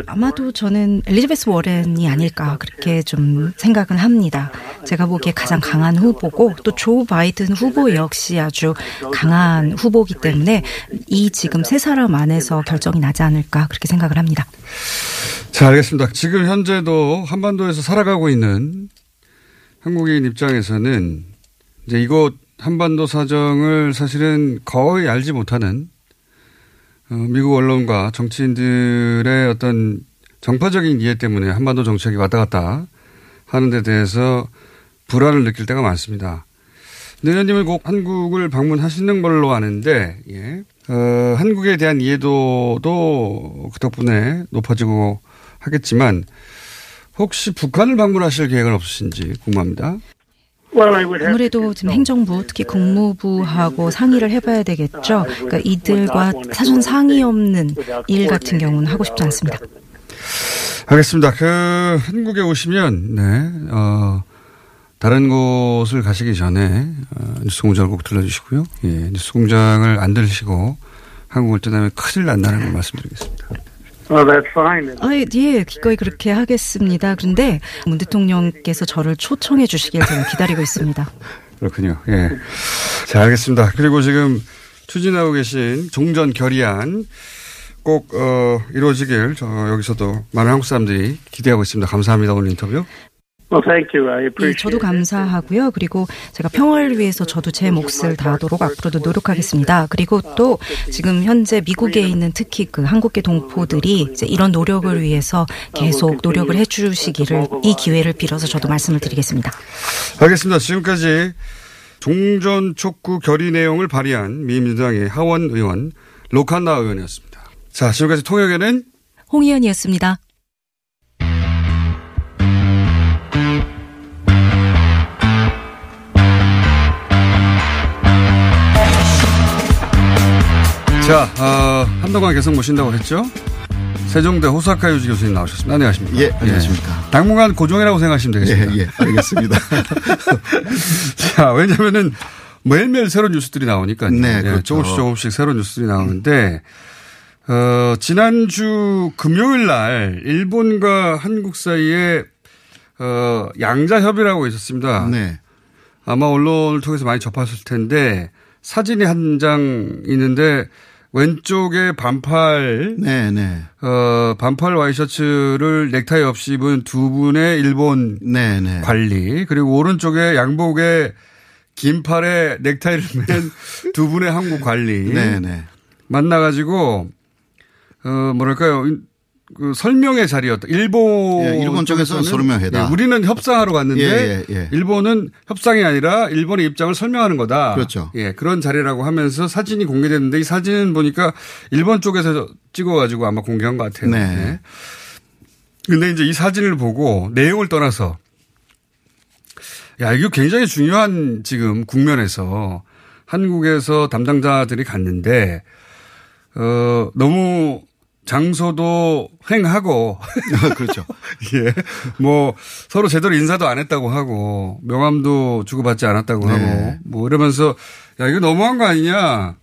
Speaker 9: 아마도 저는 엘리자베스 워렌이 아닐까 그렇게 좀 생각은 합니다. 제가 보기에 가장 강한 후보고 또 조 바이든 후보 역시 아주 강한 후보기 때문에 이 지금 세 사람 안에서 결정이 나지 않을까 그렇게 생각을 합니다.
Speaker 6: 자, 알겠습니다. 지금 현재도 한반도에서 살아가고 있는 한국인 입장에서는 이제 이곳 한반도 사정을 사실은 거의 알지 못하는 어, 미국 언론과 정치인들의 어떤 정파적인 이해 때문에 한반도 정책이 왔다 갔다 하는 데 대해서 불안을 느낄 때가 많습니다. 내년이면 꼭 한국을 방문하시는 걸로 아는데, 예. 어, 한국에 대한 이해도도 그 덕분에 높아지고 하겠지만, 혹시 북한을 방문하실 계획은 없으신지 궁금합니다.
Speaker 9: 아무래도 지금 행정부, 특히 국무부하고 상의를 해봐야 되겠죠. 그러니까 이들과 사전 상의 없는 일 같은 경우는 하고 싶지 않습니다.
Speaker 6: 알겠습니다. 그 한국에 오시면 네, 어, 다른 곳을 가시기 전에 어, 뉴스공장을 꼭 들러주시고요. 예, 뉴스공장을 안 들으시고 한국을 떠나면 큰일 난다는 걸 말씀드리겠습니다.
Speaker 8: Well, that's fine.
Speaker 9: 아, 예, 기꺼이 그렇게 하겠습니다. 그런데 문 대통령께서 저를 초청해 주시길 저는 기다리고 있습니다.
Speaker 6: 그렇군요. 예. 자, 알겠습니다. 그리고 지금 추진하고 계신 종전 결의안 꼭, 어, 이루어지길, 저, 여기서도 많은 한국 사람들이 기대하고 있습니다. 감사합니다. 오늘 인터뷰.
Speaker 8: Well, thank you. I
Speaker 9: 예,
Speaker 8: appreciate
Speaker 9: 저도 감사하고요. 그리고 제가 평화를 위해서 저도 제 몫을 다하도록 앞으로도 노력하겠습니다. 그리고 또 지금 현재 미국에 있는 특히 그 한국계 동포들이 이제 이런 노력을 위해서 계속 노력을 해주시기를 이 기회를 빌어서 저도 말씀을 드리겠습니다.
Speaker 6: 알겠습니다. 지금까지 종전 촉구 결의 내용을 발의한 미민주당의 하원 의원 로칸나 의원이었습니다. 자, 지금까지 통역에는
Speaker 9: 홍의연이었습니다.
Speaker 6: 자, 어, 한동안 계속 모신다고 했죠? 세종대 호사카 유지 교수님 나오셨습니다. 안녕하십니까?
Speaker 10: 예, 안녕하십니까.
Speaker 6: 당분간 고정이라고 생각하시면 되겠습니다.
Speaker 10: 예, 예, 알겠습니다.
Speaker 6: 자, 왜냐면은 매일매일 새로운 뉴스들이 나오니까요.
Speaker 10: 네,
Speaker 6: 예,
Speaker 10: 그렇죠.
Speaker 6: 조금씩 조금씩 새로운 뉴스들이 나오는데, 어, 지난주 금요일 날 일본과 한국 사이에 어, 양자 협의라고 있었습니다.
Speaker 10: 네.
Speaker 6: 아마 언론을 통해서 많이 접하셨을 텐데 사진이 한 장 있는데 왼쪽에 반팔
Speaker 10: 네, 네.
Speaker 6: 어, 반팔 와이셔츠를 넥타이 없이 입은 두 분의 일본
Speaker 10: 네, 네.
Speaker 6: 관리 그리고 오른쪽에 양복에 긴 팔에 넥타이를 맨 두 분의 한국 관리
Speaker 10: 네, 네.
Speaker 6: 만나가지고 어 뭐랄까요 그 설명의 자리였다. 일본
Speaker 10: 예, 일본 쪽에서는 설명회다.
Speaker 6: 예, 우리는 협상하러 갔는데
Speaker 10: 예, 예, 예.
Speaker 6: 일본은 협상이 아니라 일본의 입장을 설명하는 거다.
Speaker 10: 그렇죠.
Speaker 6: 예, 그런 자리라고 하면서 사진이 공개됐는데 이 사진은 보니까 일본 쪽에서 찍어가지고 아마 공개한 것 같아요.
Speaker 10: 네.
Speaker 6: 예. 근데 이제 이 사진을 보고 내용을 떠나서 야, 이거 굉장히 중요한 지금 국면에서 한국에서 담당자들이 갔는데, 어, 너무 장소도 횡하고.
Speaker 10: 그렇죠.
Speaker 6: 예. 뭐 서로 제대로 인사도 안 했다고 하고, 명함도 주고받지 않았다고
Speaker 10: 네.
Speaker 6: 하고, 뭐 이러면서, 야, 이거 너무한 거 아니냐.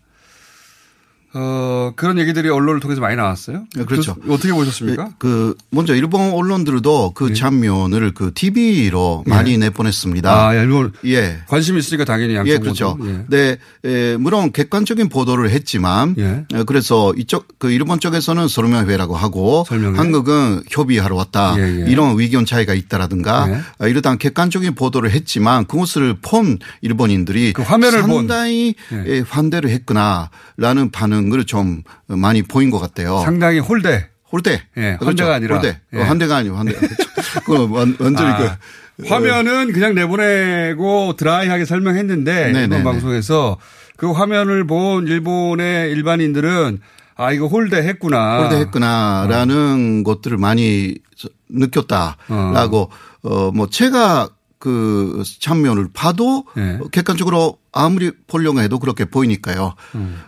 Speaker 6: 어, 그런 얘기들이 언론을 통해서 많이 나왔어요.
Speaker 10: 네, 그렇죠.
Speaker 6: 그, 어떻게 보셨습니까?
Speaker 10: 그 먼저 일본 언론들도 그 장면을 그 TV로 많이 내보냈습니다.
Speaker 6: 아, 일본
Speaker 10: 예.
Speaker 6: 관심 있으니까 당연히 양쪽
Speaker 10: 예, 그렇죠.
Speaker 6: 예.
Speaker 10: 네, 에, 물론 객관적인 보도를 했지만,
Speaker 6: 예.
Speaker 10: 에, 그래서 이쪽 그 일본 쪽에서는 설명회라고 하고,
Speaker 6: 설명회?
Speaker 10: 한국은 협의하러 왔다.
Speaker 6: 예, 예.
Speaker 10: 이런 의견 차이가 있다라든가,
Speaker 6: 예.
Speaker 10: 아, 이러다 객관적인 보도를 했지만 그것을 본 일본인들이
Speaker 6: 그 화면을 본.
Speaker 10: 상당히
Speaker 6: 예.
Speaker 10: 에, 환대를 했구나라는 반응 을좀 많이 보인 것 같아요.
Speaker 6: 상당히 홀대.
Speaker 10: 홀대.
Speaker 6: 예,
Speaker 10: 그렇죠.
Speaker 6: 환대가 아니라.
Speaker 10: 홀대.
Speaker 6: 예.
Speaker 10: 어, 환대가 아니고 환대. 그 완- 완전히
Speaker 6: 아,
Speaker 10: 그
Speaker 6: 화면은 그냥 내보내고 드라이하게 설명했는데
Speaker 10: 네네네.
Speaker 6: 일본 방송에서 그 화면을 본 일본의 일반인들은 아 이거 홀대했구나.
Speaker 10: 홀대했구나라는 것들을 많이 느꼈다라고 어뭐 제가 그 장면을 봐도
Speaker 6: 네.
Speaker 10: 객관적으로 아무리 보려고 해도 그렇게 보이니까요.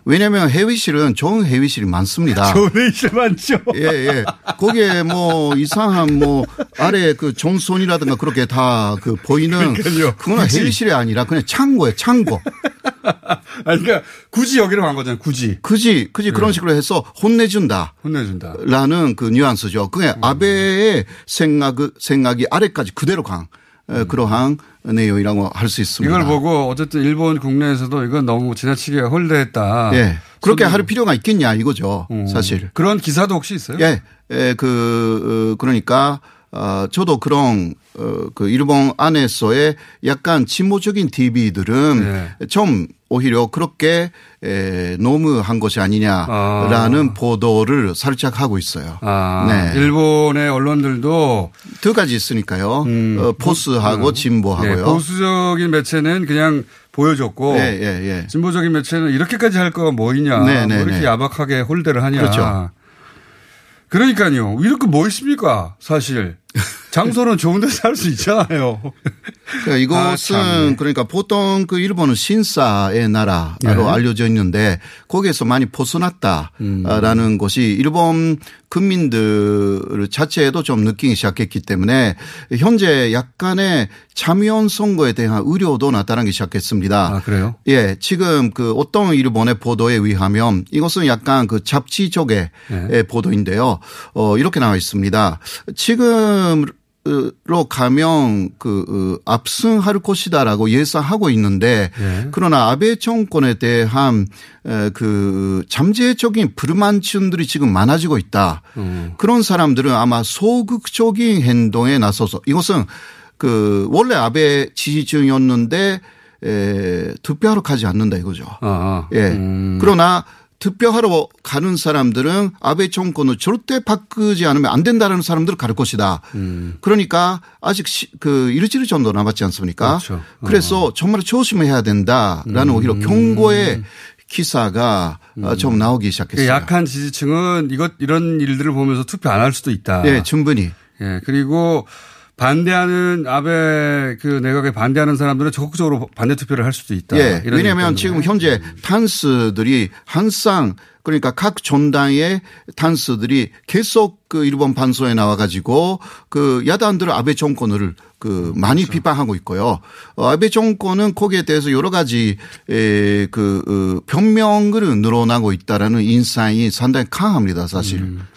Speaker 10: 왜냐하면 해외실은 좋은 해외실이 많습니다.
Speaker 6: 좋은 회의실 많죠.
Speaker 10: 예, 예. 거기에 뭐 이상한 뭐 아래 그 정손이라든가 그렇게 다 그 보이는
Speaker 6: 그러니까요.
Speaker 10: 그거는
Speaker 6: 굳이.
Speaker 10: 해외실이 아니라 그냥 창고예요, 창고.
Speaker 6: 아니 그러니까 굳이 여기로 간 거잖아요. 굳이
Speaker 10: 그지, 그지 그런 식으로 해서 혼내준다.
Speaker 6: 혼내준다.
Speaker 10: 라는 그 뉘앙스죠. 그게
Speaker 6: 음.
Speaker 10: 아베의 생각, 생각이 아래까지 그대로 간 에, 그러한 내용이라고 할 수 있습니다.
Speaker 6: 음. 이걸 보고 어쨌든 일본 국내에서도 이건 너무 지나치게 홀대했다.
Speaker 10: 예. 그렇게. 할 필요가 있겠냐 이거죠.
Speaker 6: 음.
Speaker 10: 사실.
Speaker 6: 그런 기사도 혹시 있어요?
Speaker 10: 예. 예, 그, 어, 그러니까, 어, 저도 그런, 어, 그 일본 안에서의 약간 침모적인 TV들은
Speaker 6: 네.
Speaker 10: 좀 오히려 그렇게 에, 너무한 것이 아니냐라는 보도를 살짝 하고 있어요.
Speaker 6: 아,
Speaker 10: 네.
Speaker 6: 일본의 언론들도
Speaker 10: 두 가지 있으니까 어, 포스하고 진보하고요.
Speaker 6: 예, 보수적인 매체는 그냥 보여줬고
Speaker 10: 예, 예, 예.
Speaker 6: 진보적인 매체는 이렇게까지 할 거가 뭐 있냐.
Speaker 10: 네, 네,
Speaker 6: 뭐 이렇게
Speaker 10: 네.
Speaker 6: 야박하게 홀대를 하냐.
Speaker 10: 그렇죠.
Speaker 6: 그러니까요. 이렇게 뭐 있습니까? 사실. 장소는 좋은 데서 할 수 있잖아요.
Speaker 10: 그러니까
Speaker 6: 아,
Speaker 10: 이것은
Speaker 6: 참.
Speaker 10: 그러니까 보통 그 일본은 신사의 나라로
Speaker 6: 네.
Speaker 10: 알려져 있는데 거기에서 많이 벗어났다라는
Speaker 6: 음.
Speaker 10: 것이 일본 국민들 자체에도 좀 느끼기 시작했기 때문에 현재 약간의 참여연 선거에 대한 우려도 나타나기 시작했습니다.
Speaker 6: 아, 그래요?
Speaker 10: 예, 지금 그 어떤 일본의 보도에 의하면 이것은 약간 그 잡지 쪽의
Speaker 6: 네.
Speaker 10: 보도인데요. 어, 이렇게 나와 있습니다. 지금 으로 가면 그 어, 압승할 것이다라고 예상하고 있는데
Speaker 6: 예.
Speaker 10: 그러나 아베 정권에 대한 에, 그 잠재적인 불만층들이 지금 많아지고 있다.
Speaker 6: 음.
Speaker 10: 그런 사람들은 아마 소극적인 행동에 나서서 이것은 그 원래 아베 지지층이었는데 에, 투표하러 가지 않는다 이거죠.
Speaker 6: 아,
Speaker 10: 예.
Speaker 6: 음.
Speaker 10: 그러나 투표하러 가는 사람들은 아베 정권을 절대 바꾸지 않으면 안 된다라는 사람들을 가를 것이다.
Speaker 6: 음.
Speaker 10: 그러니까 아직 시, 그 일주일 정도 남았지 않습니까?
Speaker 6: 그렇죠. 어.
Speaker 10: 그래서 정말 조심해야 된다라는
Speaker 6: 음.
Speaker 10: 오히려 경고의 기사가 어, 좀 나오기
Speaker 6: 그
Speaker 10: 시작했어요.
Speaker 6: 약한 지지층은 이것 이런 일들을 보면서 투표 안 할 수도 있다.
Speaker 10: 예, 충분히.
Speaker 6: 예, 그리고 반대하는 아베 그 내각에 반대하는 사람들은 적극적으로 반대 투표를 할 수도 있다.
Speaker 10: 예. 왜냐하면 지금. 현재 탄스들이 항상 그러니까 각 전당의 탄스들이 계속 그 일본 반소에 나와 가지고 그 야당들은 아베 정권을 그 많이
Speaker 6: 그렇죠.
Speaker 10: 비판하고 있고요. 어, 아베 정권은 거기에 대해서 여러 가지 에, 그 어, 변명을 늘어나고 있다라는 인상이 상당히 강합니다, 사실.
Speaker 6: 음.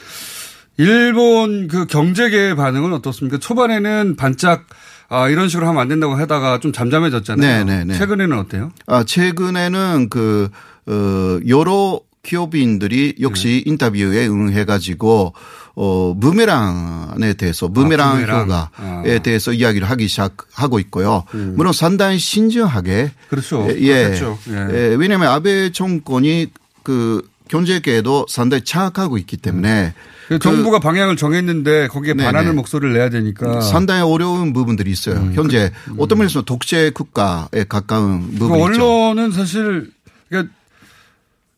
Speaker 6: 일본 그 경제계의 반응은 어떻습니까? 초반에는 반짝 아, 이런 식으로 하면 안 된다고 하다가 좀 잠잠해졌잖아요.
Speaker 10: 네네네.
Speaker 6: 최근에는 어때요?
Speaker 10: 아, 최근에는 그, 어, 여러 기업인들이 역시
Speaker 6: 네.
Speaker 10: 인터뷰에 응해가지고, 어, 부메랑에 대해서, 부메랑,
Speaker 6: 아, 부메랑.
Speaker 10: 효과에
Speaker 6: 아.
Speaker 10: 대해서 이야기를 하기 시작하고 있고요. 물론 상당히 신중하게.
Speaker 6: 음. 그렇죠.
Speaker 10: 예.
Speaker 6: 그렇겠죠. 예.
Speaker 10: 예, 왜냐하면 아베 정권이 그 경제계에도 상당히 착하고 있기 때문에.
Speaker 6: 그 정부가 방향을 정했는데 거기에
Speaker 10: 네네.
Speaker 6: 반하는 목소리를 내야 되니까.
Speaker 10: 상당히 어려운 부분들이 있어요.
Speaker 6: 음.
Speaker 10: 현재 어떤 면에서 독재 국가에 가까운
Speaker 6: 그
Speaker 10: 부분이 있죠.
Speaker 6: 언론은 사실 그러니까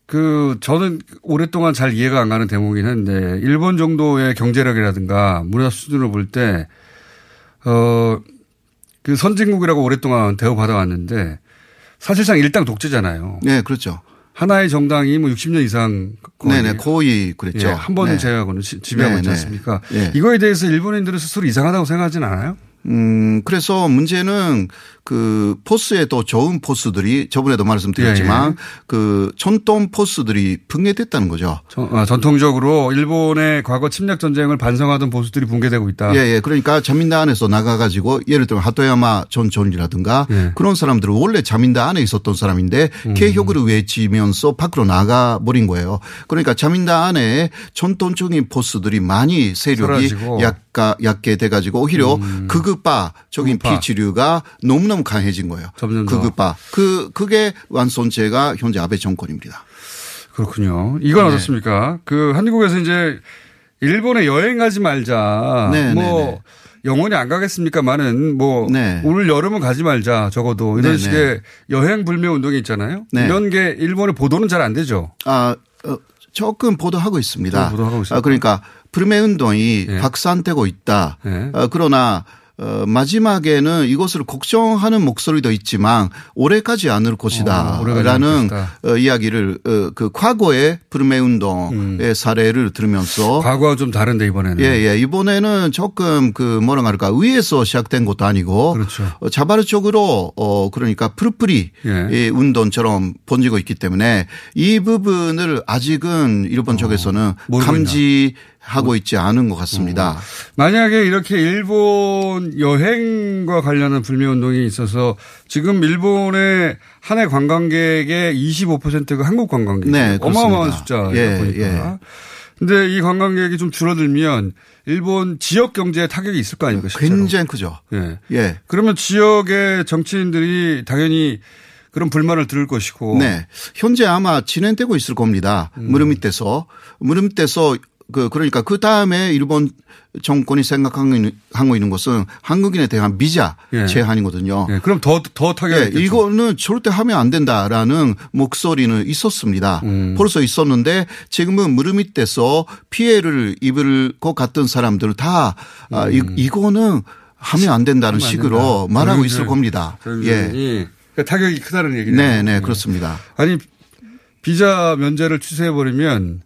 Speaker 6: 그 저는 오랫동안 잘 이해가 안 가는 대목이긴 한데 일본 정도의 경제력이라든가 문화 수준을 볼 때 어 그 선진국이라고 오랫동안 대우받아 왔는데 사실상 일당 독재잖아요.
Speaker 10: 네, 그렇죠.
Speaker 6: 하나의 정당이 뭐 60년 이상 거의
Speaker 10: 네네, 거의 그랬죠.
Speaker 6: 예, 한 번은
Speaker 10: 네.
Speaker 6: 제외하고는 지- 지배하고
Speaker 10: 네,
Speaker 6: 있지
Speaker 10: 네.
Speaker 6: 않습니까?
Speaker 10: 예.
Speaker 6: 이거에 대해서 일본인들은 스스로 이상하다고 생각하진 않아요?
Speaker 10: 음, 그래서 문제는 그 포스에 더 좋은 포스들이 저번에도 말씀드렸지만
Speaker 6: 예, 예.
Speaker 10: 그 전통 포스들이 붕괴됐다는 거죠.
Speaker 6: 전, 아, 전통적으로 일본의 과거 침략 전쟁을 반성하던 보수들이 붕괴되고 있다.
Speaker 10: 예, 예. 그러니까 자민당 안에서 나가 가지고 예를 들면 하토야마 전 존이라든가
Speaker 6: 예.
Speaker 10: 그런 사람들은 원래 자민당 안에 있었던 사람인데
Speaker 6: 음.
Speaker 10: 개혁을 외치면서 밖으로 나가 버린 거예요. 그러니까 자민당 안에 전통적인 포스들이 많이 세력이
Speaker 6: 사라지고.
Speaker 10: 약가, 약게 돼 가지고 오히려 극우파적인
Speaker 6: 음. 극우파.
Speaker 10: 비주류가 너무 너무 강해진 거예요.
Speaker 6: 점점 더.
Speaker 10: 극우파. 그, 그게 완성체가 현재 아베 정권입니다.
Speaker 6: 그렇군요. 이건
Speaker 10: 네.
Speaker 6: 어떻습니까? 그 한국에서 이제 일본에 여행 가지 말자.
Speaker 10: 네,
Speaker 6: 뭐
Speaker 10: 네, 네.
Speaker 6: 영원히 안 가겠습니까만은 뭐
Speaker 10: 네.
Speaker 6: 올 여름은 가지 말자. 적어도 이런
Speaker 10: 네,
Speaker 6: 식의 여행 불매 운동이 있잖아요.
Speaker 10: 네.
Speaker 6: 이런 게 일본의 보도는 잘 안 되죠.
Speaker 10: 아, 어, 조금 보도하고 있습니다.
Speaker 6: 보도하고 있습니까?
Speaker 10: 아, 그러니까 불매 운동이
Speaker 6: 예.
Speaker 10: 확산되고 있다.
Speaker 6: 예.
Speaker 10: 어, 그러나 어, 마지막에는 이것을 걱정하는 목소리도 있지만 오래가지 않을
Speaker 6: 어,
Speaker 10: 것이다.
Speaker 6: 오래가지
Speaker 10: 라는
Speaker 6: 않을 것이다.
Speaker 10: 어, 이야기를 어, 그 과거의 불매 운동의 사례를 들으면서
Speaker 6: 음. 과거와 좀 다른데 이번에는.
Speaker 10: 예, 예. 이번에는 조금 그 뭐라 할까 위에서 시작된 것도 아니고
Speaker 6: 그렇죠.
Speaker 10: 어, 자발적으로 어 그러니까 프르프리
Speaker 6: 예.
Speaker 10: 이 운동처럼 번지고 있기 때문에 이 부분을 아직은 일본 쪽에서는
Speaker 6: 어, 모르고
Speaker 10: 감지 하고 있지 않은 것 같습니다.
Speaker 6: 어. 만약에 이렇게 일본 여행과 관련한 불매 운동이 있어서 지금 일본의 한 해 관광객의 25%가 한국 관광객.
Speaker 10: 네,
Speaker 6: 어마어마한. 숫자다
Speaker 10: 예,
Speaker 6: 보니까.
Speaker 10: 예.
Speaker 6: 근데 이 관광객이 좀 줄어들면 일본 지역 경제에 타격이 있을 거 아닙니까? 실제로.
Speaker 10: 굉장히 크죠.
Speaker 6: 예.
Speaker 10: 예.
Speaker 6: 그러면 지역의 정치인들이 당연히 그런 불만을 들을 것이고.
Speaker 10: 네. 현재 아마 진행되고 있을 겁니다.
Speaker 6: 음.
Speaker 10: 무릎 밑에서. 무릎 밑에서 그, 그러니까 그 다음에 일본 정권이 생각하고 있는, 하고 있는 것은 한국인에 대한 비자
Speaker 6: 예.
Speaker 10: 제한이거든요.
Speaker 6: 예, 그럼 더, 더 타격이
Speaker 10: 예. 이거는 절대 하면 안 된다라는 목소리는 있었습니다.
Speaker 6: 음.
Speaker 10: 벌써 있었는데 지금은 무릎 밑에서 피해를 입을 것 같은 사람들 다 아, 이, 이거는 하면 안 된다는
Speaker 6: 음. 하면 안
Speaker 10: 식으로
Speaker 6: 된다.
Speaker 10: 말하고 있을 겁니다. 예.
Speaker 6: 예. 타격이 크다는 얘기네요.
Speaker 10: 네, 네,
Speaker 6: 예.
Speaker 10: 그렇습니다.
Speaker 6: 아니 비자 면제를 취소해 버리면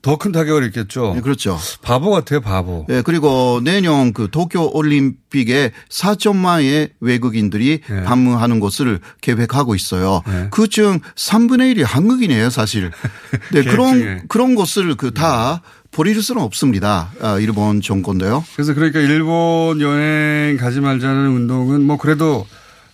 Speaker 6: 더 큰 타격을 입겠죠.
Speaker 10: 네, 그렇죠.
Speaker 6: 바보 같아요, 바보.
Speaker 10: 예, 그리고 내년 그 도쿄 올림픽에 4천만의 외국인들이
Speaker 6: 예.
Speaker 10: 방문하는 것을 계획하고 있어요.
Speaker 6: 예.
Speaker 10: 그중 3분의 1이 한국인이에요, 사실. 네,
Speaker 6: 중에.
Speaker 10: 그런 그런 것을 그다 버릴 수는 없습니다. 아, 일본 정권도요.
Speaker 6: 그래서 그러니까 일본 여행 가지 말자는 운동은 뭐 그래도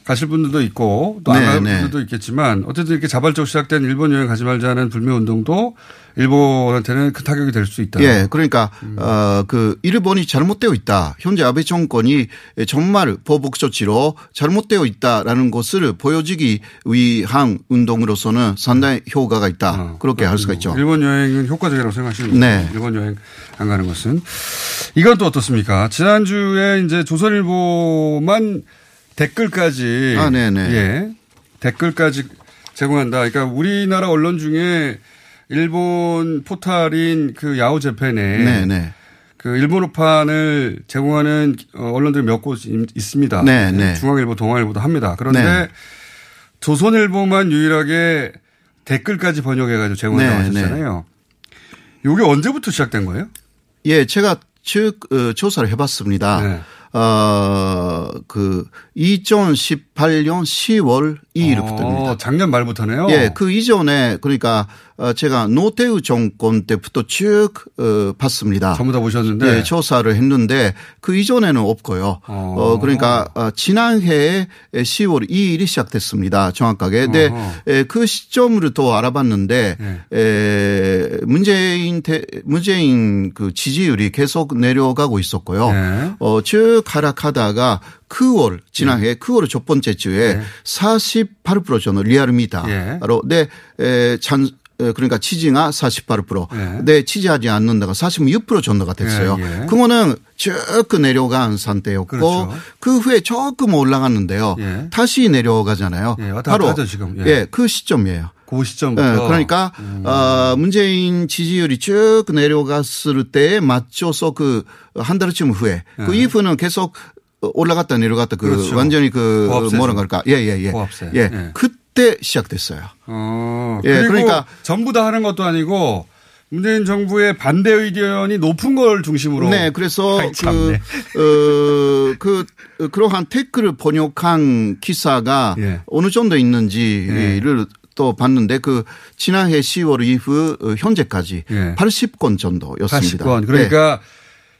Speaker 6: 가실 분들도 있고 또안
Speaker 10: 네,
Speaker 6: 갈
Speaker 10: 네.
Speaker 6: 분들도 있겠지만 어쨌든 이렇게 자발적으로 시작된 일본 여행 가지 말자는 불매 운동도 일본한테는 큰 타격이 될 수 있다.
Speaker 10: 예, 그러니까
Speaker 6: 음.
Speaker 10: 어그 일본이 잘못되어 있다. 현재 아베 정권이 정말 보복 조치로 잘못되어 있다라는 것을 보여주기 위한 운동으로서는 상당히 효과가 있다. 그렇게 할 수가 있죠.
Speaker 6: 어, 일본 여행은 효과적이라고 생각하시는?
Speaker 10: 네.
Speaker 6: 일본 여행 안 가는 것은. 이건 또 어떻습니까? 지난주에 이제 조선일보만 댓글까지.
Speaker 10: 아, 네네.
Speaker 6: 예. 댓글까지 제공한다. 그러니까 우리나라 언론 중에 일본 포탈인 그 야후 재팬에
Speaker 10: 네네.
Speaker 6: 그 일본어판을 제공하는 어, 언론들이 몇 곳 있습니다.
Speaker 10: 네, 네.
Speaker 6: 중앙일보, 동아일보도 합니다. 그런데
Speaker 10: 네.
Speaker 6: 조선일보만 유일하게 댓글까지 번역해가지고 제공한다고
Speaker 10: 네,
Speaker 6: 하셨잖아요. 이게 언제부터 시작된 거예요?
Speaker 10: 예, 제가 즉 어, 조사를 해봤습니다.
Speaker 6: 네.
Speaker 10: 어, 그 2018년 10월 2일부터입니다.
Speaker 6: 어, 작년 말부터네요.
Speaker 10: 예, 그 이전에 그러니까 어, 제가 노태우 정권 때부터 쭉 어, 봤습니다.
Speaker 6: 전부 다 보셨는데
Speaker 10: 예, 조사를 했는데 그 이전에는 없고요. 어, 그러니까 어, 지난해 10월 2일이 시작됐습니다. 정확하게. 근데. 에, 그 시점으로 또 알아봤는데
Speaker 6: 예.
Speaker 10: 에, 문재인 대, 문재인 그 지지율이 계속 내려가고 있었고요.
Speaker 6: 네.
Speaker 10: 어, 쭉 하락하다가 9월 지난해 9월 첫 번째 주에 48% 리얼미터.
Speaker 6: 예.
Speaker 10: 바로 내 에, 찬 에, 그러니까 치징아 48%,
Speaker 6: 예.
Speaker 10: 내 치지하지 않는다가 46% 전도가 됐어요.
Speaker 6: 예, 예.
Speaker 10: 그거는 쭉 내려간 상태였고
Speaker 6: 그렇죠.
Speaker 10: 그 후에 조금 올라갔는데요.
Speaker 6: 예.
Speaker 10: 다시 내려가잖아요.
Speaker 6: 예, 왔다
Speaker 10: 바로
Speaker 6: 하죠, 지금. 예.
Speaker 10: 예, 그 시점이에요.
Speaker 6: 그 시점부터.
Speaker 10: 예, 그러니까 어, 문재인 지지율이 쭉 내려갔을 때에 맞춰서 그 한 달쯤 후에 그
Speaker 6: 예.
Speaker 10: 이후는 계속 올라갔다 내려갔다 그
Speaker 6: 그렇죠.
Speaker 10: 완전히 그. 뭐라 그럴까 예예 예.
Speaker 6: 고압세.
Speaker 10: 예.
Speaker 6: 예.
Speaker 10: 그 때 시작됐어요.
Speaker 6: 어,
Speaker 10: 예, 그러니까-
Speaker 6: 전부 다 하는 것도 아니고 문재인 정부의 반대 의견이 높은 걸 중심으로.
Speaker 10: 네, 그래서 그. 어, 그, 어, 그러한 태클을 번역한 기사가
Speaker 6: 예.
Speaker 10: 어느 정도 있는지를 또 봤는데 그 지난해 10월 이후 어, 현재까지
Speaker 6: 예.
Speaker 10: 80건 정도였습니다.
Speaker 6: 80권. 그러니까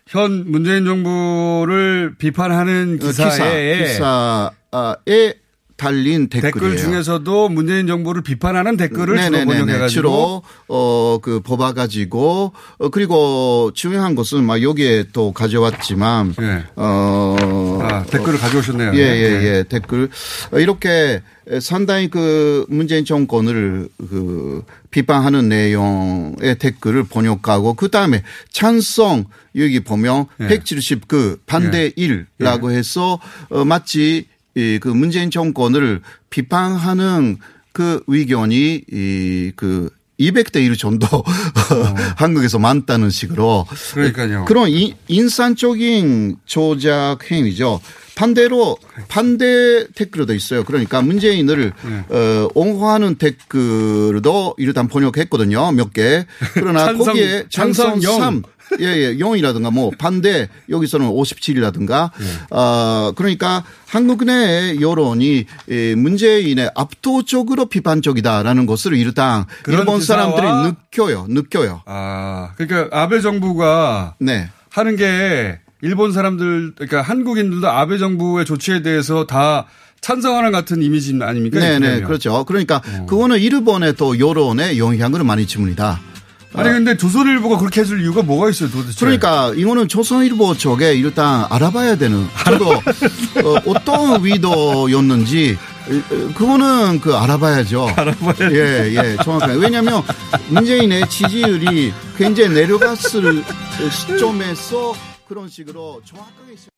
Speaker 6: 현 문재인 정부를 비판하는
Speaker 10: 네. 어, 기사,
Speaker 6: 기사에
Speaker 10: 기사에 달린 댓글이에요.
Speaker 6: 댓글 중에서도 문재인 정부를 비판하는 댓글을 주로
Speaker 10: 네네네네.
Speaker 6: 번역해가지고
Speaker 10: 주로 어그 뽑아가지고 어 그리고 중요한 것은 막 여기에 또 가져왔지만
Speaker 6: 예.
Speaker 10: 어
Speaker 6: 아, 댓글을 가져오셨네요.
Speaker 10: 예예예
Speaker 6: 네.
Speaker 10: 댓글 어, 이렇게 상당히 그 문재인 정권을 그 비판하는 내용의 댓글을 번역하고 그 다음에 찬성 여기 보면
Speaker 6: 예.
Speaker 10: 179 반대
Speaker 6: 예.
Speaker 10: 1라고 해서 어 마치 이그 문재인 정권을 비판하는 그 의견이 이그 200대 1 정도 한국에서 많다는 식으로
Speaker 6: 어. 그러니까요.
Speaker 10: 그런 이- 인산적인 조작 행위죠. 반대로 반대 댓글도 있어요. 그러니까 문재인을
Speaker 6: 네.
Speaker 10: 어, 옹호하는 댓글도 일단 번역했거든요. 몇 개. 그러나
Speaker 6: 찬성,
Speaker 10: 거기에 찬성
Speaker 6: 찬성 영.
Speaker 10: 3 예, 예, 0이라든가 뭐 반대 여기서는 57이라든가
Speaker 6: 네.
Speaker 10: 어, 그러니까 한국 내 여론이 예, 문재인의 압도적으로 비판적이다라는 것을 일단 일본 사람들이 느껴요. 느껴요.
Speaker 6: 아, 그러니까 아베 정부가
Speaker 10: 네.
Speaker 6: 하는 게 일본 사람들, 그러니까 한국인들도 아베 정부의 조치에 대해서 다 찬성하는 같은 이미지 아닙니까?
Speaker 10: 네, 네. 그렇죠. 그러니까 그거는 일본의 또 여론에 영향을 많이 줍니다.
Speaker 6: 아니 근데 조선일보가 그렇게 해줄 이유가 뭐가 있어요 도대체?
Speaker 10: 그러니까 이거는 조선일보 쪽에 일단 알아봐야 되는 저도 어, 어떤 위도였는지 어, 그거는 그 알아봐야죠.
Speaker 6: 알아봐야
Speaker 10: 예, 예, 정확하게. 왜냐하면 문재인의 지지율이 굉장히 내려갔을 시점에서 그런 식으로 정확하게.